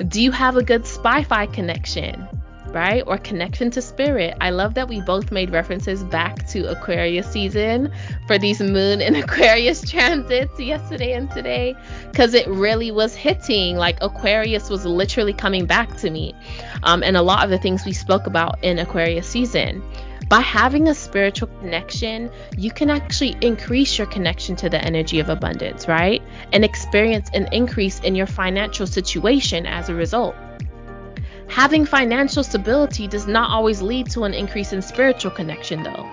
Do you have a good Fi connection? Right? Or connection to spirit. I love that we both made references back to Aquarius season for these moon and Aquarius transits yesterday and today because it really was hitting. Like Aquarius was literally coming back to me. Um, and a lot of the things we spoke about in Aquarius season. By having a spiritual connection, you can actually increase your connection to the energy of abundance, right? And experience an increase in your financial situation as a result. Having financial stability does not always lead to an increase in spiritual connection, though.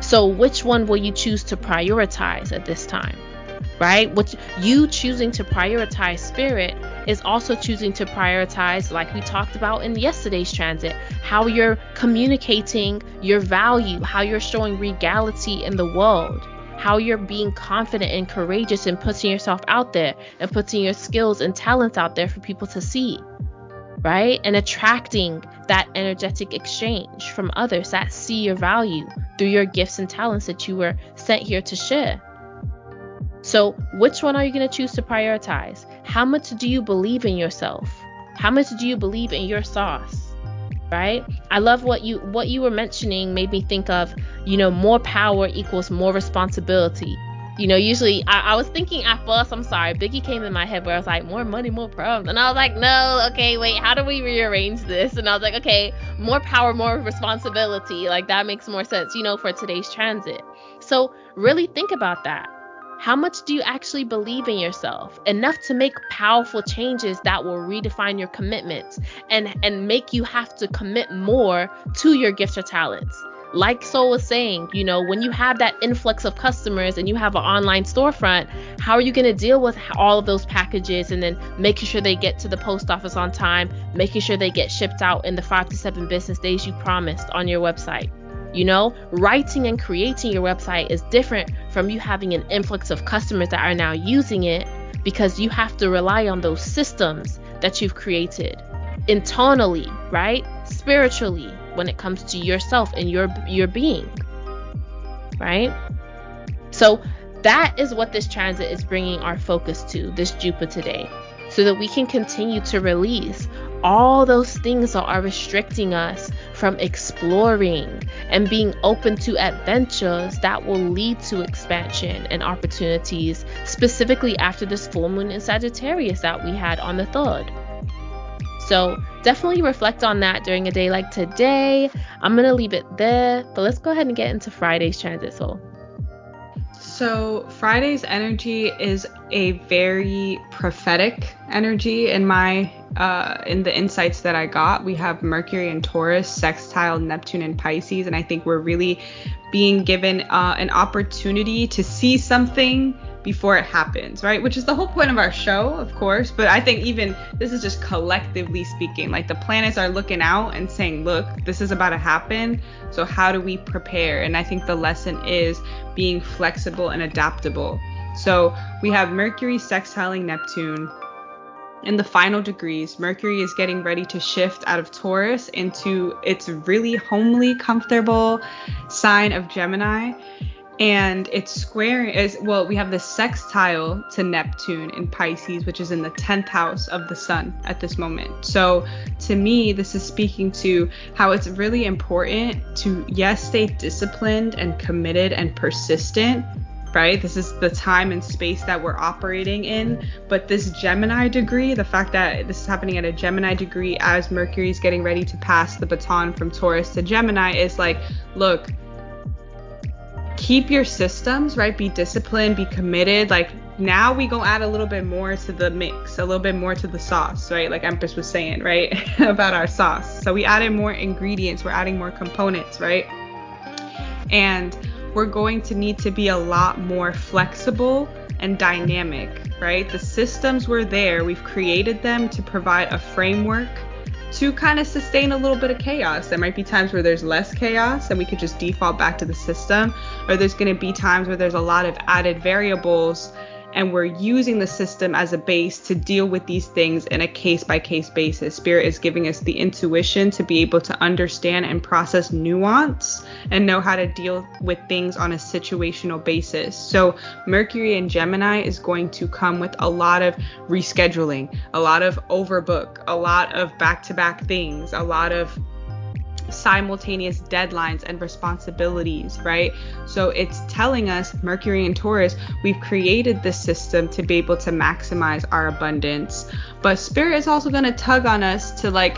So, which one will you choose to prioritize at this time? Right? What you choosing to prioritize spirit is also choosing to prioritize, like we talked about in yesterday's transit, how you're communicating your value, how you're showing regality in the world, how you're being confident and courageous and putting yourself out there and putting your skills and talents out there for people to see right? And attracting that energetic exchange from others that see your value through your gifts and talents that you were sent here to share. So, which one are you going to choose to prioritize? How much do you believe in yourself? How much do you believe in your sauce? Right? I love what you what you were mentioning made me think of, you know, more power equals more responsibility you know, usually I, I, was thinking at first, I'm sorry, Biggie came in my head where I was like, more money, more problems. And I was like, no, okay, wait, how do we rearrange this? And I was like, okay, more power, more responsibility. Like that makes more sense, you know, for today's transit. So really think about that. How much do you actually believe in yourself? Enough to make powerful changes that will redefine your commitments and, and make you have to commit more to your gifts or talents like Sol was saying, you know, when you have that influx of customers and you have an online storefront, how are you going to deal with all of those packages and then making sure they get to the post office on time, making sure they get shipped out in the five to seven business days you promised on your website? You know, writing and creating your website is different from you having an influx of customers that are now using it because you have to rely on those systems that you've created internally, right? Spiritually, when it comes to yourself and your your being. Right? So that is what this transit is bringing our focus to, this Jupiter day so that we can continue to release all those things that are restricting us from exploring and being open to adventures that will lead to expansion and opportunities, specifically after this full moon in Sagittarius that we had on the 3rd. So definitely reflect on that during a day like today. I'm going to leave it there, but let's go ahead and get into Friday's transit Sol. So Friday's energy is a very prophetic energy in my uh, in the insights that I got. We have Mercury and Taurus, sextile Neptune and Pisces, and I think we're really being given uh, an opportunity to see something before it happens, right? Which is the whole point of our show, of course. But I think even this is just collectively speaking, like the planets are looking out and saying, look, this is about to happen. So how do we prepare? And I think the lesson is being flexible and adaptable. So we have Mercury sextiling Neptune. In the final degrees, Mercury is getting ready to shift out of Taurus into its really homely, comfortable sign of Gemini and it's square is well we have the sextile to neptune in pisces which is in the 10th house of the sun at this moment. So to me this is speaking to how it's really important to yes stay disciplined and committed and persistent right? This is the time and space that we're operating in. But this gemini degree the fact that this is happening at a gemini degree as mercury is getting ready to pass the baton from taurus to gemini is like look keep your systems, right? Be disciplined, be committed. Like now we go add a little bit more to the mix, a little bit more to the sauce, right? Like Empress was saying, right? About our sauce. So we added more ingredients, we're adding more components, right? And we're going to need to be a lot more flexible and dynamic, right? The systems were there. We've created them to provide a framework to kind of sustain a little bit of chaos. There might be times where there's less chaos and we could just default back to the system, or there's going to be times where there's a lot of added variables and we're using the system as a base to deal with these things in a case by case basis. Spirit is giving us the intuition to be able to understand and process nuance and know how to deal with things on a situational basis. So, Mercury and Gemini is going to come with a lot of rescheduling, a lot of overbook, a lot of back to back things, a lot of simultaneous deadlines and responsibilities, right? So it's telling us, Mercury and Taurus, we've created this system to be able to maximize our abundance. But Spirit is also going to tug on us to like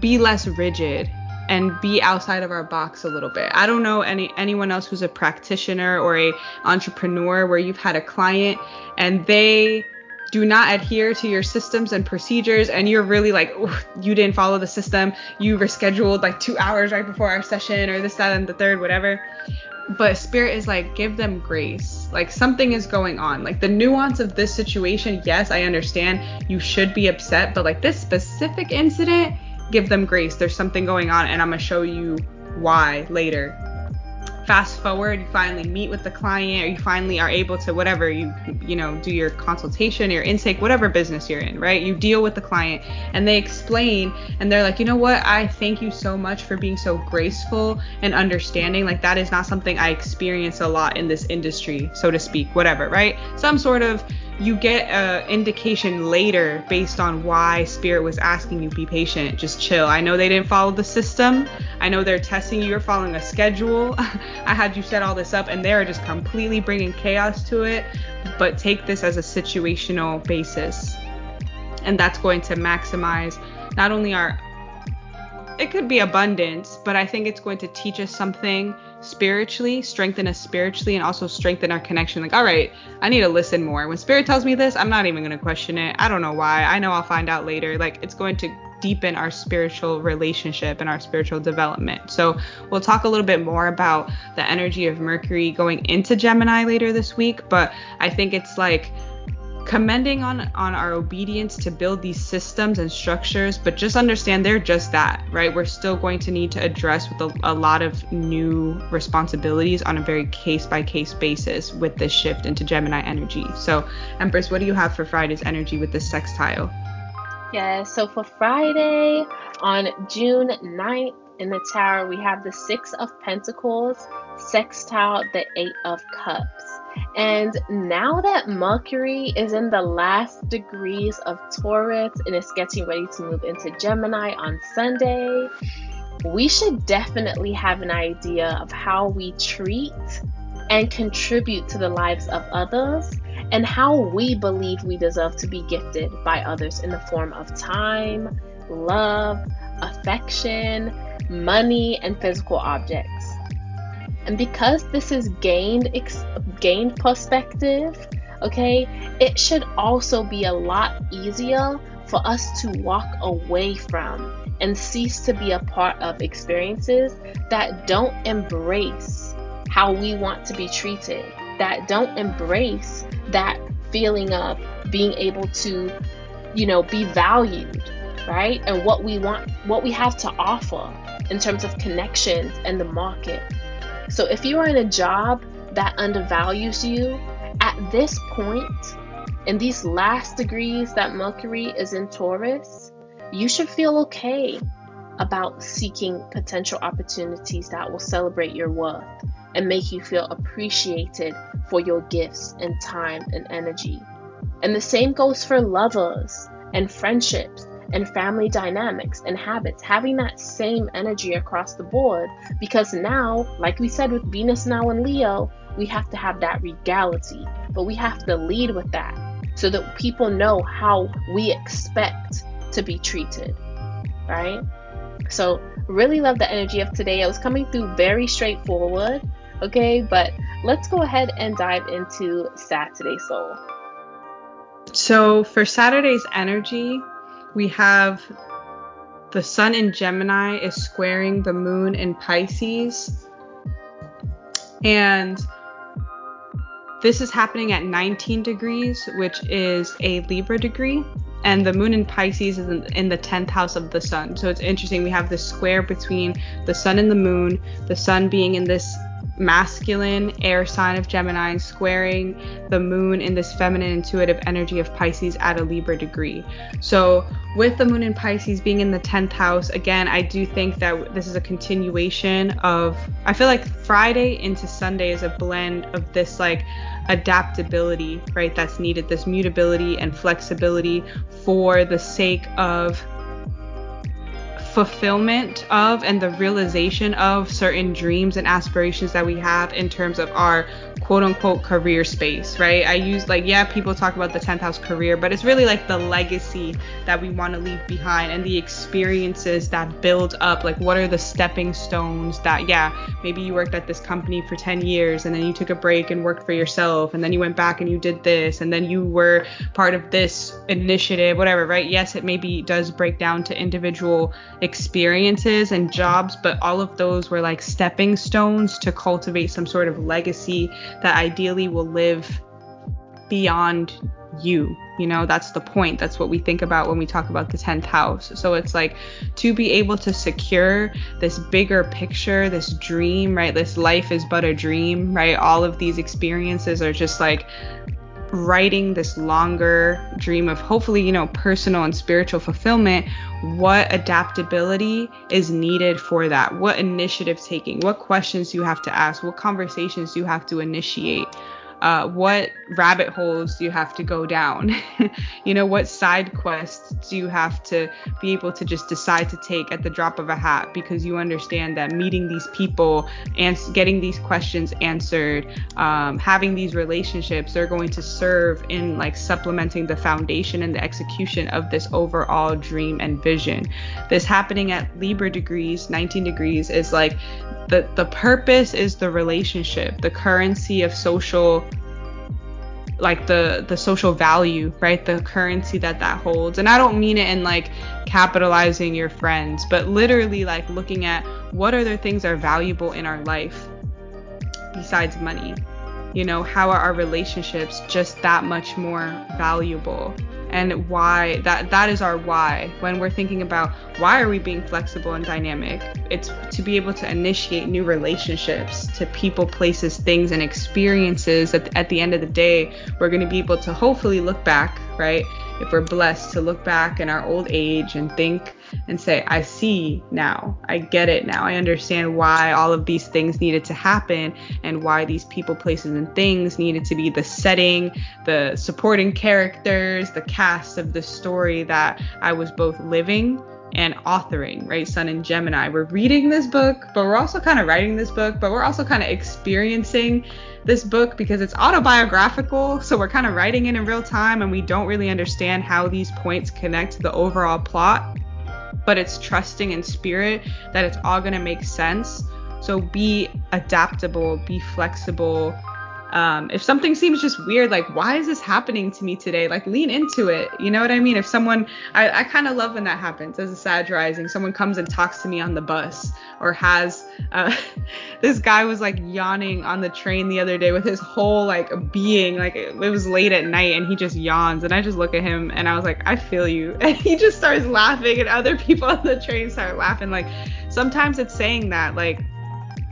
be less rigid and be outside of our box a little bit. I don't know any anyone else who's a practitioner or a entrepreneur where you've had a client and they do not adhere to your systems and procedures and you're really like you didn't follow the system. You rescheduled like two hours right before our session or this that and the third whatever. But spirit is like give them grace. Like something is going on. Like the nuance of this situation yes i understand you should be upset but like this specific incident give them grace. There's something going on and i'm gonna show you why later. Fast forward you finally meet with the client or you finally are able to whatever you you know do your consultation your intake whatever business you're in right? You deal with the client and they explain and they're like you know what? I thank you so much for being so graceful and understanding. Like that is not something i experience a lot in this industry so to speak whatever right? Some sort of you get a indication later based on why spirit was asking you be patient just chill. I know they didn't follow the system. I know they're testing you you're following a schedule. I had you set all this up and they're just completely bringing chaos to it. But take this as a situational basis. And that's going to maximize not only our it could be abundance but i think it's going to teach us something spiritually, strengthen us spiritually, and also strengthen our connection. Like, all right, I need to listen more. When spirit tells me this, I'm not even going to question it. I don't know why. I know I'll find out later. Like, it's going to deepen our spiritual relationship and our spiritual development. So, we'll talk a little bit more about the energy of Mercury going into Gemini later this week, but I think it's like commending on on our obedience to build these systems and structures but just understand they're just that right? We're still going to need to address with a, a lot of new responsibilities on a very case by case basis with this shift into gemini energy. So empress what do you have for friday's energy with this sextile? Yeah so for friday on june 9th in the tarot we have the six of pentacles sextile the eight of cups and now that Mercury is in the last degrees of Taurus and is getting ready to move into Gemini on Sunday, we should definitely have an idea of how we treat and contribute to the lives of others and how we believe we deserve to be gifted by others in the form of time, love, affection, money, and physical objects. And because this is gained ex- gained perspective, okay, it should also be a lot easier for us to walk away from and cease to be a part of experiences that don't embrace how we want to be treated, that don't embrace that feeling of being able to, you know, be valued, right? And what we want, what we have to offer in terms of connections and the market. So if you are in a job that undervalues you, at this point, in these last degrees that Mercury is in Taurus, you should feel okay about seeking potential opportunities that will celebrate your worth and make you feel appreciated for your gifts and time and energy. And the same goes for lovers and friendships and family dynamics and habits, having that same energy across the board. Because now, like we said with Venus now in Leo, we have to have that regality, but we have to lead with that so that people know how we expect to be treated, right? So, really love the energy of today. It was coming through very straightforward, okay? But let's go ahead and dive into Saturday Sol. So, for Saturday's energy, we have the sun in Gemini is squaring the moon in Pisces. And this is happening at 19 degrees, which is a Libra degree. And the moon in Pisces is in, the 10th house of the sun. So it's interesting. We have this square between the sun and the moon, the sun being in this masculine air sign of Gemini squaring the moon in this feminine intuitive energy of Pisces at a Libra degree. So, with the moon in Pisces being in the 10th house, again, I do think that this is a continuation of, I feel like Friday into Sunday is a blend of this like adaptability, right? That's needed, this mutability and flexibility for the sake of fulfillment of and the realization of certain dreams and aspirations that we have in terms of our quote unquote career space, right? I use like, yeah, people talk about the 10th house career, but it's really like the legacy that we want to leave behind and the experiences that build up. Like, what are the stepping stones that, yeah, maybe you worked at this company for 10 years and then you took a break and worked for yourself and then you went back and you did this and then you were part of this initiative, whatever, right? Yes, it maybe does break down to individual experiences and jobs, but all of those were like stepping stones to cultivate some sort of legacy that ideally will live beyond you. You know, that's the point. That's what we think about when we talk about the 10th house. So it's like to be able to secure this bigger picture, this dream, right? This life is but a dream, right? All of these experiences are just like writing this longer dream of hopefully, you know, personal and spiritual fulfillment, what adaptability is needed for that? What initiative taking? What questions you have to ask? What conversations you have to initiate? uh, what rabbit holes do you have to go down? you know, what side quests do you have to be able to just decide to take at the drop of a hat because you understand that meeting these people and getting these questions answered, um, having these relationships are going to serve in like supplementing the foundation and the execution of this overall dream and vision. This happening at Libra degrees, 19 degrees, is like the the purpose is the relationship, the currency of social like the the social value, right? The currency that that holds. And I don't mean it in like capitalizing your friends, but literally like looking at what other things are valuable in our life besides money. You know, how are our relationships just that much more valuable? And why that that is our why. When we're thinking about why are we being flexible and dynamic it's to be able to initiate new relationships to people places things and experiences. At, at the end of the day we're going to be able to hopefully look back right? If we're blessed to look back in our old age and think and say, I see now, I get it now, I understand why all of these things needed to happen and why these people, places, and things needed to be the setting, the supporting characters, the cast of the story that I was both living and authoring, right? Sun and Gemini. We're reading this book, but we're also kind of writing this book, but we're also kind of experiencing this book because it's autobiographical. So we're kind of writing it in real time and we don't really understand how these points connect to the overall plot. But it's trusting in spirit that it's all going to make sense. So be adaptable, be flexible, um, if something seems just weird, like why is this happening to me today? Like lean into it. You know what I mean? If someone, I, I kind of love when that happens as a Sag rising. Someone comes and talks to me on the bus or has. Uh, this guy was like yawning on the train the other day with his whole like being. Like it, it was late at night and he just yawns and I just look at him and I was like, I feel you. And he just starts laughing and other people on the train start laughing. Like sometimes it's saying that like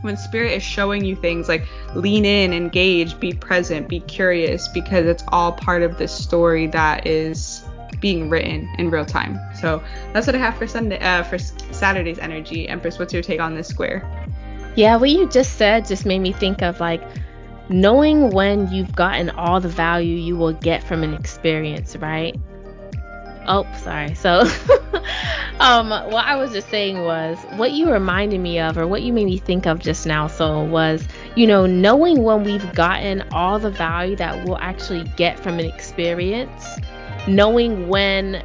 when spirit is showing you things like lean in engage be present be curious because it's all part of this story that is being written in real time. So that's what i have for sunday uh, for saturday's energy. Empress what's your take on this square? Yeah what you just said just made me think of like knowing when you've gotten all the value you will get from an experience right Oh, sorry. So, um, what I was just saying was what you reminded me of, or what you made me think of just now. So, was you know, knowing when we've gotten all the value that we'll actually get from an experience, knowing when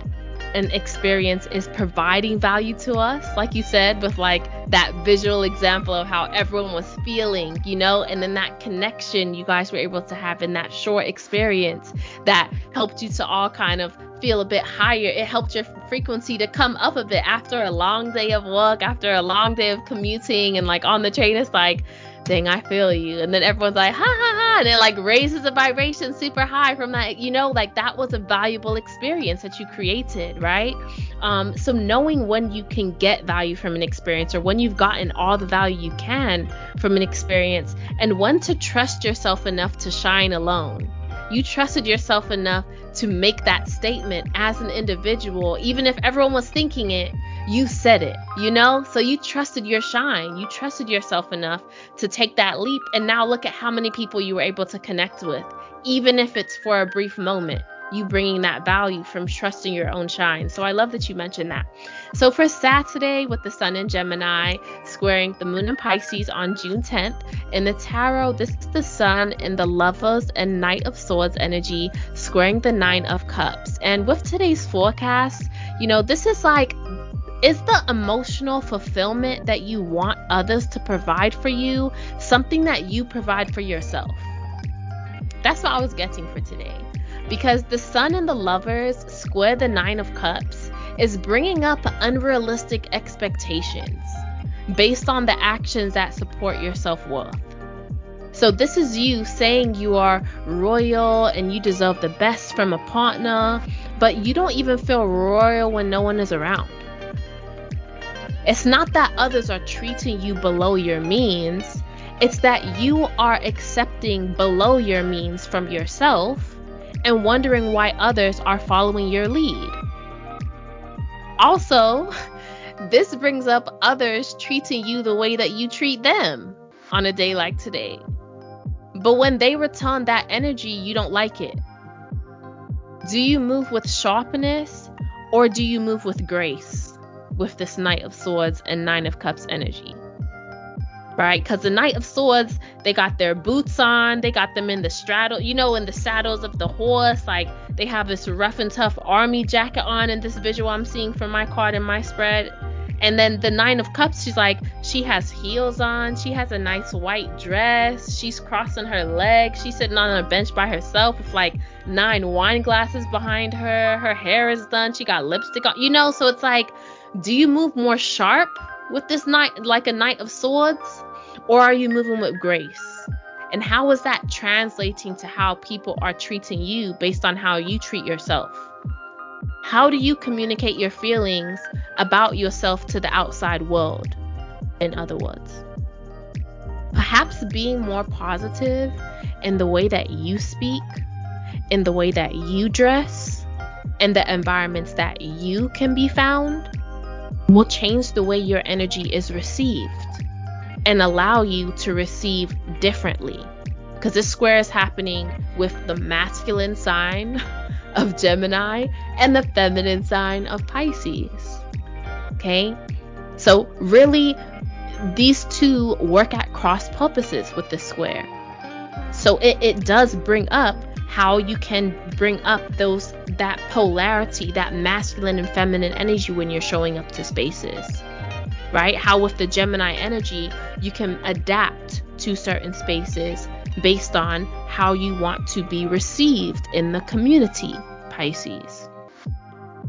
an experience is providing value to us, like you said, with like that visual example of how everyone was feeling, you know, and then that connection you guys were able to have in that short experience that helped you to all kind of feel a bit higher. It helped your frequency to come up a bit after a long day of work, after a long day of commuting, and like on the train, it's like, dang, I feel you. And then everyone's like, ha ha ha. And it like raises the vibration super high from that, you know, like that was a valuable experience that you created, right? Um, so knowing when you can get value from an experience or when you've gotten all the value you can from an experience and when to trust yourself enough to shine alone. You trusted yourself enough to make that statement as an individual, even if everyone was thinking it, you said it, you know? So you trusted your shine. You trusted yourself enough to take that leap. And now look at how many people you were able to connect with, even if it's for a brief moment. You bringing that value from trusting your own shine. So I love that you mentioned that. So for Saturday, with the Sun in Gemini squaring the Moon in Pisces on June 10th, in the tarot, this is the Sun in the Lovers and Knight of Swords energy squaring the Nine of Cups. And with today's forecast, you know, this is like is the emotional fulfillment that you want others to provide for you something that you provide for yourself? That's what I was getting for today. Because the sun and the lovers square the nine of cups is bringing up unrealistic expectations based on the actions that support your self worth. So, this is you saying you are royal and you deserve the best from a partner, but you don't even feel royal when no one is around. It's not that others are treating you below your means, it's that you are accepting below your means from yourself and wondering why others are following your lead. Also, this brings up others treating you the way that you treat them on a day like today. But when they return that energy, you don't like it. Do you move with sharpness or do you move with grace with this Knight of Swords and Nine of Cups energy? Right? Because the Knight of Swords, they got their boots on, they got them in the straddle, you know, in the saddles of the horse. Like they have this rough and tough army jacket on in this visual I'm seeing from my card and my spread. And then the Nine of Cups, she's like, she has heels on, she has a nice white dress, she's crossing her legs, she's sitting on a bench by herself with like nine wine glasses behind her, her hair is done, she got lipstick on, you know, so it's like, do you move more sharp with this knight, like a Knight of Swords? Or are you moving with grace? And how is that translating to how people are treating you based on how you treat yourself? How do you communicate your feelings about yourself to the outside world? In other words, perhaps being more positive in the way that you speak, in the way that you dress, in the environments that you can be found will change the way your energy is received and allow you to receive differently. Because this square is happening with the masculine sign of Gemini and the feminine sign of Pisces. Okay? So, really, these two work at cross purposes with this square. So, it, it does bring up how you can bring up those that polarity, that masculine and feminine energy when you're showing up to spaces right? How with the Gemini energy, you can adapt to certain spaces based on how you want to be received in the community, Pisces.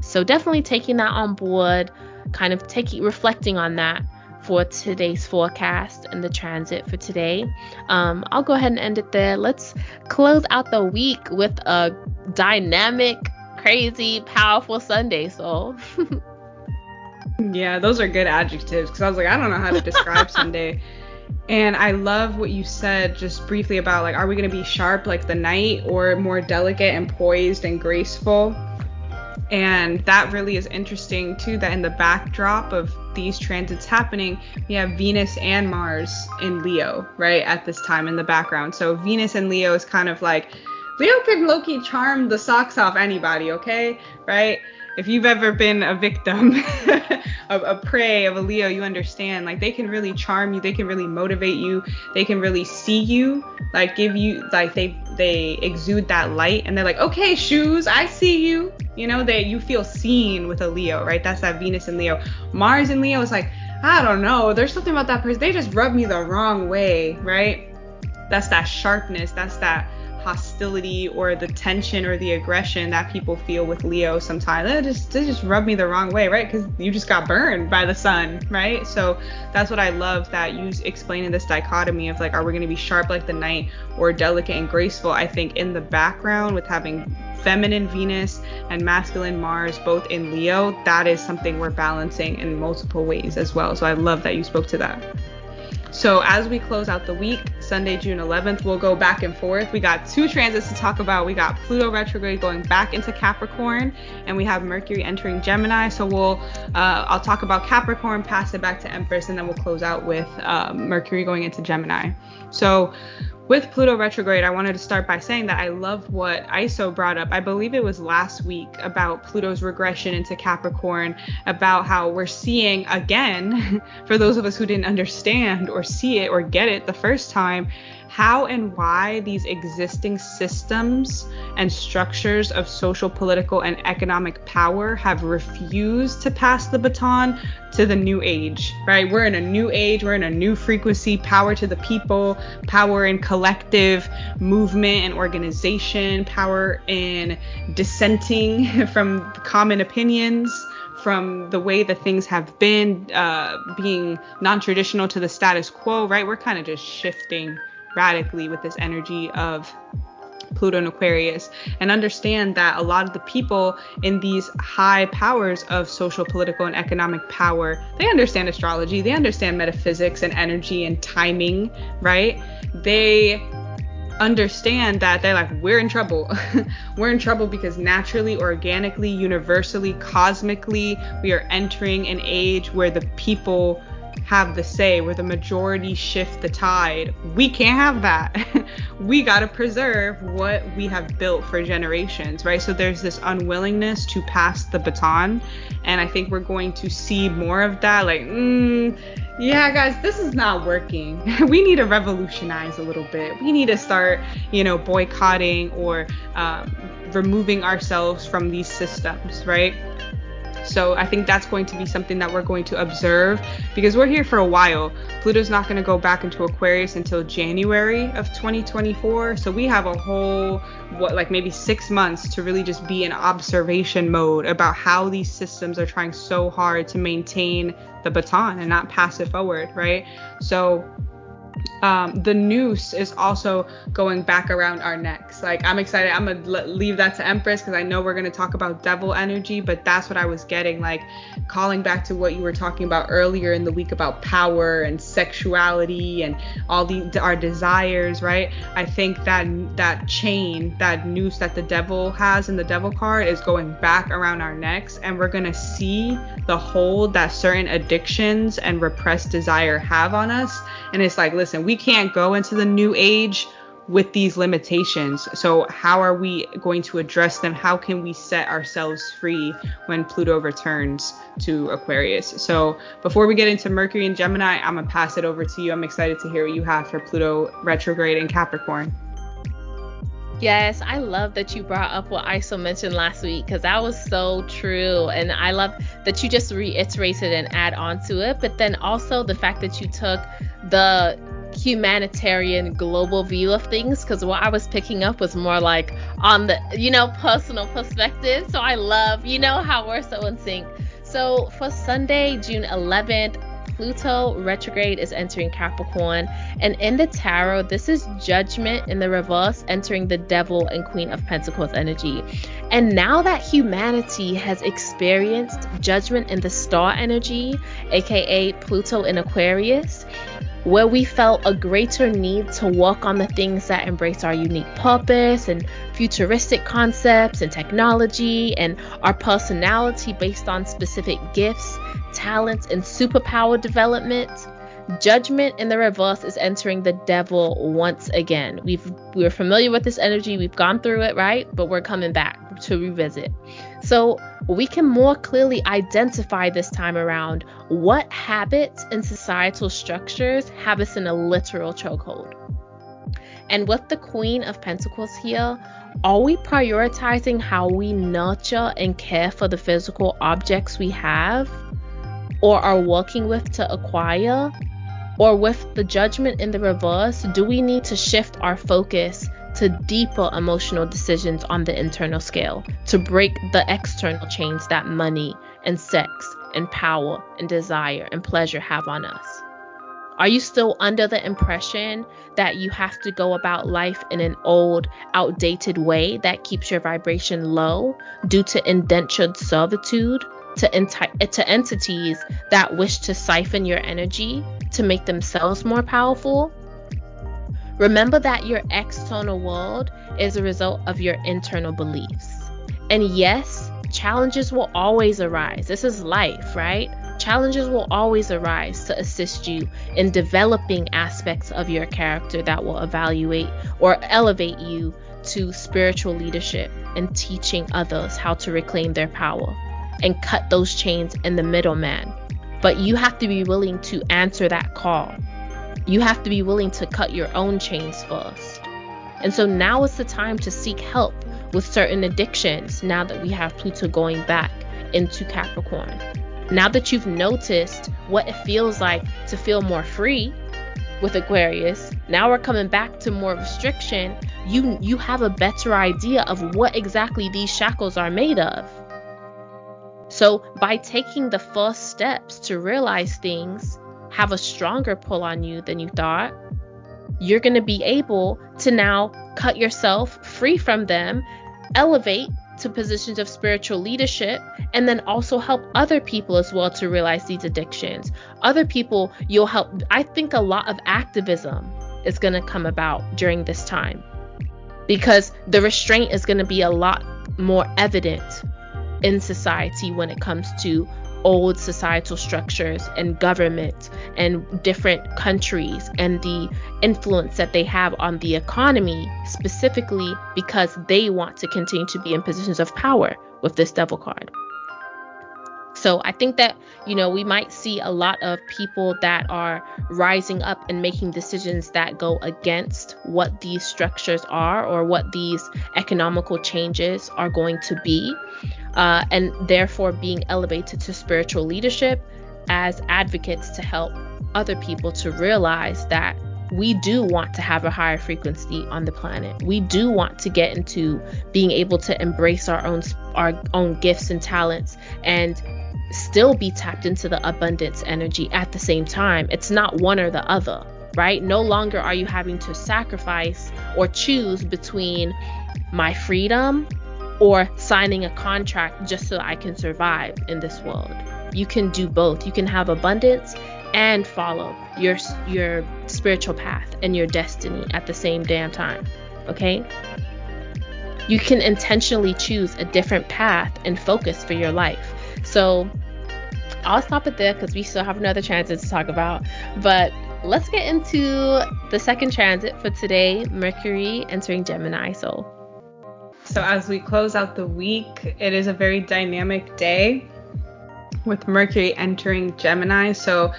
So definitely taking that on board, kind of taking reflecting on that for today's forecast and the transit for today. Um, I'll go ahead and end it there. Let's close out the week with a dynamic, crazy, powerful Sunday. So Yeah, those are good adjectives because I was like, I don't know how to describe Sunday. And I love what you said just briefly about like, are we going to be sharp like the knight or more delicate and poised and graceful? And that really is interesting too, that in the backdrop of these transits happening, we have Venus and Mars in Leo, right, at this time in the background. So Venus and Leo is kind of like, Leo can low-key charm the socks off anybody, okay? Right? If you've ever been a victim, a, a prey of a Leo, you understand. Like they can really charm you, they can really motivate you, they can really see you, like give you like they they exude that light, and they're like, okay, shoes, I see you. You know, that you feel seen with a Leo, right? That's that Venus and Leo. Mars and Leo is like, I don't know, there's something about that person. They just rub me the wrong way, right? That's that sharpness. That's that hostility or the tension or the aggression that people feel with Leo sometimes. It just it just rub me the wrong way, right? Because you just got burned by the sun, right? So that's what I love that you explaining this dichotomy of like, are we going to be sharp like the knight or delicate and graceful? I think in the background with having feminine Venus and masculine Mars both in Leo, that is something we're balancing in multiple ways as well. So I love that you spoke to that. So as we close out the week, Sunday, June 11th, we'll go back and forth. We got two transits to talk about. We got Pluto retrograde going back into Capricorn, and we have Mercury entering Gemini. So we'll, uh, I'll talk about Capricorn, pass it back to Empress, and then we'll close out with uh, Mercury going into Gemini. So with Pluto retrograde, I wanted to start by saying that I love what ISO brought up. I believe it was last week about Pluto's regression into Capricorn, about how we're seeing again, for those of us who didn't understand or see it or get it the first time, how and why these existing systems and structures of social, political, and economic power have refused to pass the baton to the new age, right? We're in a new age, we're in a new frequency, power to the people, power in collective movement and organization, power in dissenting from common opinions from the way that things have been uh, being non-traditional to the status quo right we're kind of just shifting radically with this energy of Pluto and Aquarius and understand that a lot of the people in these high powers of social, political, and economic power, they understand astrology, they understand metaphysics and energy and timing, right? They understand that they're like, we're in trouble. we're in trouble because naturally, organically, universally, cosmically, we are entering an age where the people have the say, where the majority shift the tide. We can't have that. we got to preserve what we have built for generations, right? So there's this unwillingness to pass the baton. And I think we're going to see more of that. Like, mm, yeah, guys, this is not working. we need to revolutionize a little bit. We need to start, you know, boycotting or um, removing ourselves from these systems, right? So I think that's going to be something that we're going to observe because we're here for a while. Pluto's not going to go back into Aquarius until January of 2024. So we have a whole, what, like maybe six months to really just be in observation mode about how these systems are trying so hard to maintain the baton and not pass it forward, right? So um, the noose is also going back around our necks. Like I'm excited. I'm gonna leave that to Empress because I know we're gonna talk about devil energy, but that's what I was getting. Like calling back to what you were talking about earlier in the week about power and sexuality and all the our desires, right? I think that that chain, that noose that the devil has in the devil card is going back around our necks, and we're gonna see the hold that certain addictions and repressed desire have on us. And it's like, listen, we can't go into the new age with these limitations. So, how are we going to address them? How can we set ourselves free when Pluto returns to Aquarius? So, before we get into Mercury and Gemini, I'm going to pass it over to you. I'm excited to hear what you have for Pluto retrograde in Capricorn. Yes, I love that you brought up what ISO mentioned last week because that was so true. And I love that you just reiterated and add on to it. But then also the fact that you took the humanitarian global view of things because what I was picking up was more like on the you know personal perspective. So I love you know how we're so in sync. So for Sunday, June 11th, Pluto retrograde is entering Capricorn, and in the tarot, this is judgment in the reverse entering the devil and Queen of Pentacles energy. And now that humanity has experienced judgment in the star energy, aka Pluto in Aquarius, where we felt a greater need to work on the things that embrace our unique purpose and futuristic concepts and technology and our personality based on specific gifts, talents, and superpower development. Judgment in the reverse is entering the devil once again. We've we're familiar with this energy, we've gone through it, right? But we're coming back to revisit. So we can more clearly identify this time around what habits and societal structures have us in a literal chokehold. And with the Queen of Pentacles here, are we prioritizing how we nurture and care for the physical objects we have or are working with to acquire? Or with the judgment in the reverse, do we need to shift our focus to deeper emotional decisions on the internal scale to break the external chains that money and sex and power and desire and pleasure have on us? Are you still under the impression that you have to go about life in an old, outdated way that keeps your vibration low due to indentured servitude to, enti- to entities that wish to siphon your energy to make themselves more powerful? Remember that your external world is a result of your internal beliefs. And yes, challenges will always arise. This is life, right? Challenges will always arise to assist you in developing aspects of your character that will evaluate or elevate you to spiritual leadership and teaching others how to reclaim their power and cut those chains in the middleman. But you have to be willing to answer that call. You have to be willing to cut your own chains first. And so now is the time to seek help with certain addictions now that we have Pluto going back into Capricorn. Now that you've noticed what it feels like to feel more free with Aquarius, now we're coming back to more restriction. You you have a better idea of what exactly these shackles are made of. So, by taking the first steps to realize things have a stronger pull on you than you thought, you're going to be able to now cut yourself free from them, elevate to positions of spiritual leadership and then also help other people as well to realize these addictions. Other people you'll help. I think a lot of activism is going to come about during this time because the restraint is going to be a lot more evident in society when it comes to old societal structures and government and different countries and the influence that they have on the economy, specifically because they want to continue to be in positions of power with this devil card. So I think that, you know, we might see a lot of people that are rising up and making decisions that go against what these structures are or what these economical changes are going to be uh, and therefore being elevated to spiritual leadership as advocates to help other people to realize that we do want to have a higher frequency on the planet. We do want to get into being able to embrace our own our own gifts and talents and still be tapped into the abundance energy at the same time. It's not one or the other, right? No longer are you having to sacrifice or choose between my freedom or signing a contract just so I can survive in this world. You can do both. You can have abundance and follow your your spiritual path and your destiny at the same damn time. Okay? You can intentionally choose a different path and focus for your life. So I'll stop it there because we still have another transit to talk about. But let's get into the second transit for today Mercury entering Gemini. So so, as we close out the week, it is a very dynamic day with Mercury entering Gemini. So,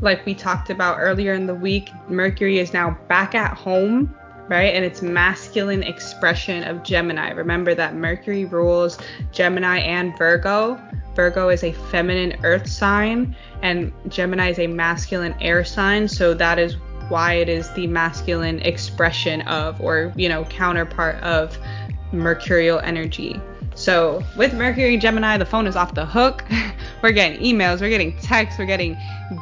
like we talked about earlier in the week, Mercury is now back at home, right? And it's masculine expression of Gemini. Remember that Mercury rules Gemini and Virgo. Virgo is a feminine earth sign, and Gemini is a masculine air sign. So, that is why it is the masculine expression of, or, you know, counterpart of mercurial energy. So with Mercury Gemini, the phone is off the hook. we're getting emails, we're getting texts, we're getting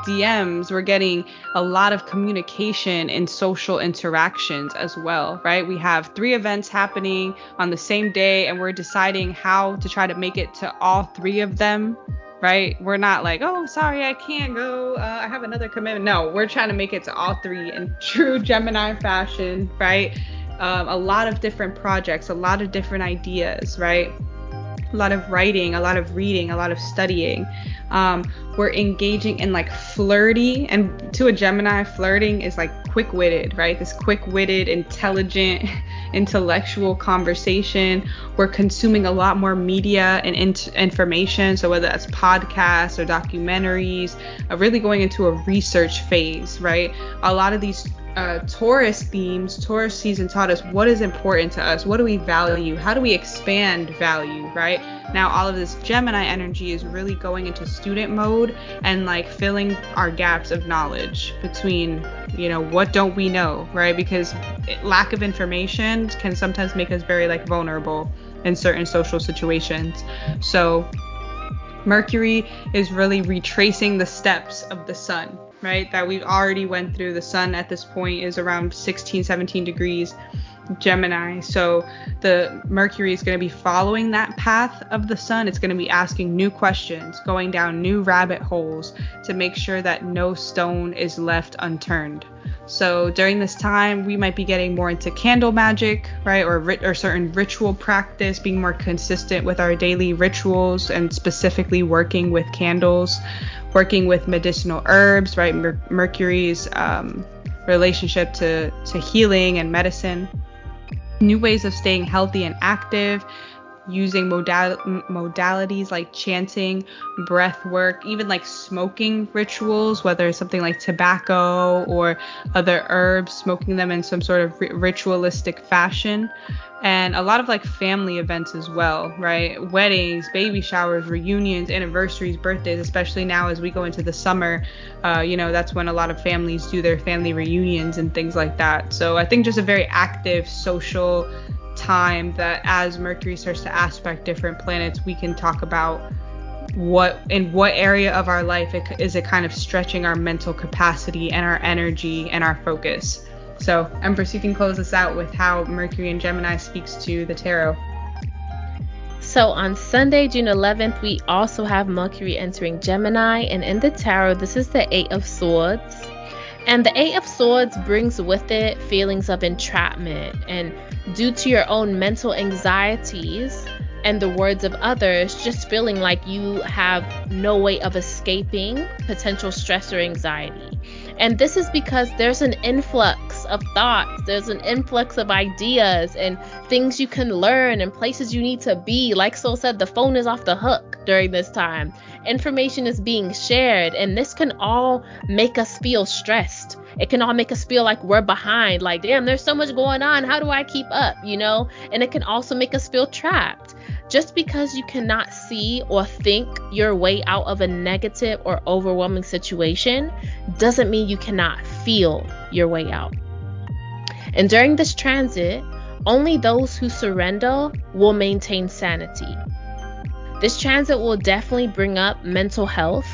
DMs, we're getting a lot of communication and social interactions as well, right? We have three events happening on the same day, and we're deciding how to try to make it to all three of them. Right? We're not like, oh, sorry, I can't go. Uh, I have another commitment. No, we're trying to make it to all three in true Gemini fashion, right? Um, a lot of different projects, a lot of different ideas, right? A lot of writing, a lot of reading, a lot of studying. Um, we're engaging in like flirty, and to a Gemini, flirting is like quick witted, right? This quick witted, intelligent, intellectual conversation. We're consuming a lot more media and in- information. So, whether that's podcasts or documentaries, uh, really going into a research phase, right? A lot of these uh, Taurus themes, Taurus season taught us what is important to us, what do we value, how do we expand value, right? Now, all of this Gemini energy is really going into student mode and like filling our gaps of knowledge between, you know, what don't we know, right? Because lack of information can sometimes make us very like vulnerable in certain social situations. So, Mercury is really retracing the steps of the sun, right? That we've already went through. The sun at this point is around 16, 17 degrees Gemini. So the Mercury is going to be following that path of the sun. It's going to be asking new questions, going down new rabbit holes to make sure that no stone is left unturned. So during this time, we might be getting more into candle magic, right, or or certain ritual practice, being more consistent with our daily rituals, and specifically working with candles, working with medicinal herbs, right, Mer- Mercury's um, relationship to to healing and medicine, new ways of staying healthy and active, using modal- modalities like chanting, breath work, even like smoking rituals, whether it's something like tobacco or other herbs, smoking them in some sort of ritualistic fashion. And a lot of like family events as well, right? Weddings, baby showers, reunions, anniversaries, birthdays, especially now as we go into the summer. Uh, you know, that's when a lot of families do their family reunions and things like that. So I think just a very active social time that as Mercury starts to aspect different planets, we can talk about what in what area of our life it, is it kind of stretching our mental capacity and our energy and our focus. So, Empress, you can close us out with how Mercury in Gemini speaks to the tarot. So on Sunday, June 11th, we also have Mercury entering Gemini, and in the tarot, this is the Eight of Swords. And the Eight of Swords brings with it feelings of entrapment and due to your own mental anxieties and the words of others, just feeling like you have no way of escaping potential stress or anxiety. And this is because there's an influx of thoughts, there's an influx of ideas and things you can learn and places you need to be. Like Sol said, the phone is off the hook during this time. Information is being shared, and this can all make us feel stressed. It can all make us feel like we're behind like damn there's so much going on. How do i keep up? You know? And it can also make us feel trapped just because you cannot see or think your way out of a negative or overwhelming situation doesn't mean you cannot feel your way out. And during this transit only those who surrender will maintain sanity. This transit will definitely bring up mental health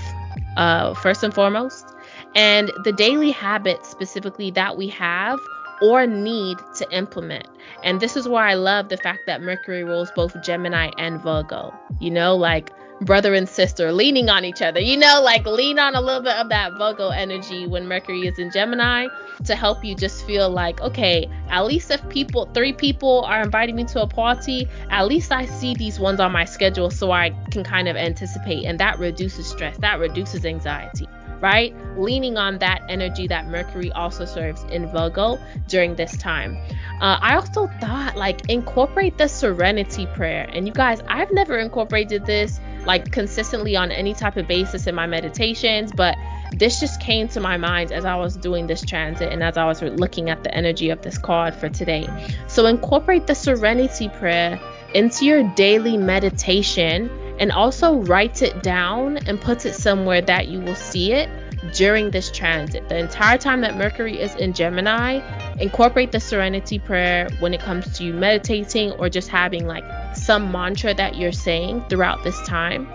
uh, first and foremost and the daily habits specifically that we have or need to implement. And this is why I love the fact that Mercury rules both Gemini and Virgo. You know, like brother and sister leaning on each other. You know, like lean on a little bit of that Virgo energy when Mercury is in Gemini to help you just feel like, okay, at least if people, three people are inviting me to a party, at least I see these ones on my schedule so I can kind of anticipate. And that reduces stress, that reduces anxiety right? Leaning on that energy that Mercury also serves in Virgo during this time. Uh, I also thought like incorporate the serenity prayer. And you guys, I've never incorporated this like consistently on any type of basis in my meditations, but this just came to my mind as I was doing this transit and as I was looking at the energy of this card for today. So incorporate the serenity prayer into your daily meditation and also writes it down and puts it somewhere that you will see it during this transit. The entire time that Mercury is in Gemini, incorporate the serenity prayer when it comes to you meditating or just having like some mantra that you're saying throughout this time.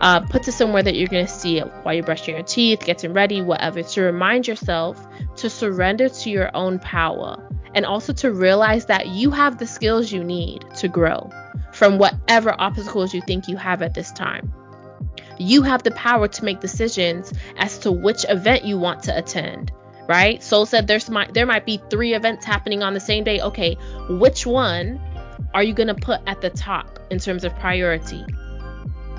Uh, put it somewhere that you're going to see it while you're brushing your teeth, getting ready, whatever, to remind yourself to surrender to your own power and also to realize that you have the skills you need to grow from whatever obstacles you think you have at this time. You have the power to make decisions as to which event you want to attend, right? Sol said there's there might be three events happening on the same day. Okay, which one are you going to put at the top in terms of priority?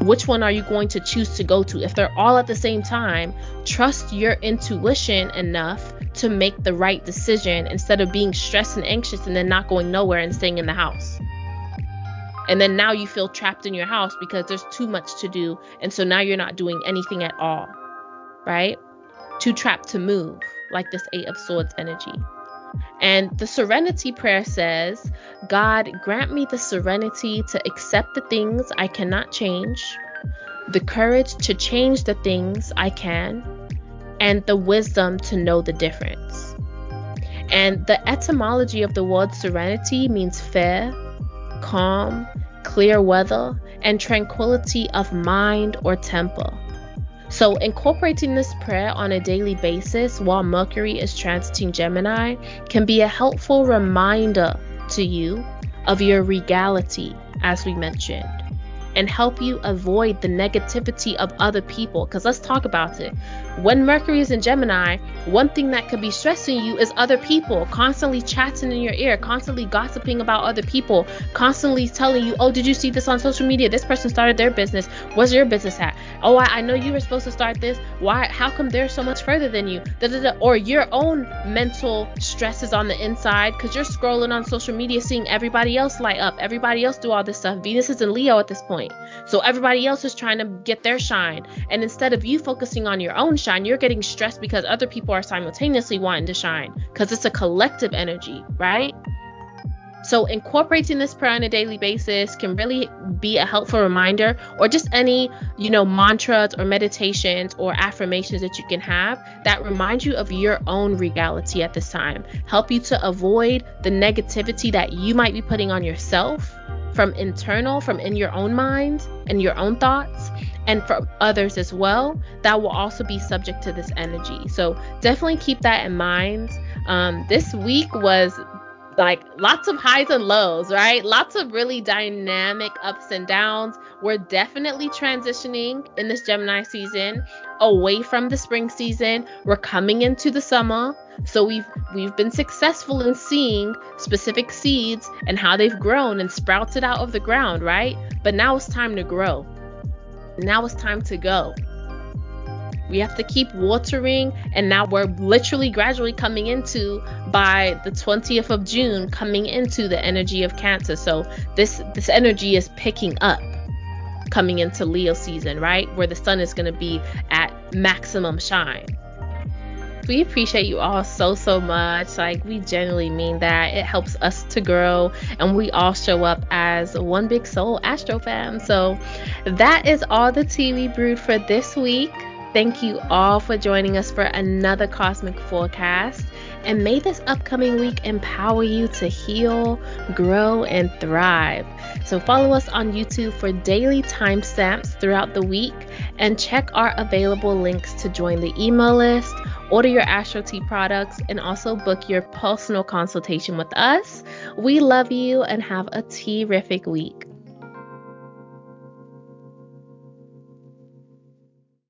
Which one are you going to choose to go to? If they're all at the same time, trust your intuition enough to make the right decision instead of being stressed and anxious and then not going nowhere and staying in the house. And then now you feel trapped in your house because there's too much to do. And so now you're not doing anything at all, right? Too trapped to move, like this Eight of Swords energy. And the serenity prayer says, God, grant me the serenity to accept the things I cannot change, the courage to change the things I can, and the wisdom to know the difference. And the etymology of the word serenity means fair, calm, clear weather, and tranquility of mind or temper. So, incorporating this prayer on a daily basis while Mercury is transiting Gemini can be a helpful reminder to you of your regality, as we mentioned, and help you avoid the negativity of other people. Because let's talk about it. When Mercury is in Gemini, one thing that could be stressing you is other people constantly chatting in your ear, constantly gossiping about other people, constantly telling you, oh, did you see this on social media? This person started their business. Where's your business at? Oh, I, I know you were supposed to start this. Why? How come they're so much further than you? Da, da, da. Or your own mental stress is on the inside because you're scrolling on social media, seeing everybody else light up, everybody else do all this stuff. Venus is in Leo at this point. So everybody else is trying to get their shine. And instead of you focusing on your own shine, you're getting stressed because other people are simultaneously wanting to shine because it's a collective energy, right? So incorporating this prayer on a daily basis can really be a helpful reminder or just any, you know, mantras or meditations or affirmations that you can have that remind you of your own reality at this time. Help you to avoid the negativity that you might be putting on yourself from internal, from in your own mind and your own thoughts, and from others as well that will also be subject to this energy. So definitely keep that in mind. Um, this week was like lots of highs and lows, right? Lots of really dynamic ups and downs. We're definitely transitioning in this Gemini season away from the spring season. We're coming into the summer. So we've we've been successful in seeing specific seeds and how they've grown and sprouted out of the ground, right? But now it's time to grow. Now it's time to go. We have to keep watering, and now we're literally gradually coming into by the 20th of June, coming into the energy of Cancer. So this this energy is picking up coming into Leo season, right? Where the sun is going to be at maximum shine. We appreciate you all so, so much. Like, we genuinely mean that. It helps us to grow, and we all show up as one big soul Astro fam. So, that is all the tea we brewed for this week. Thank you all for joining us for another cosmic forecast. And may this upcoming week empower you to heal, grow, and thrive. So, follow us on YouTube for daily timestamps throughout the week and check our available links to join the email list, order your Astro Tea products, and also book your personal consultation with us. We love you and have a terrific week.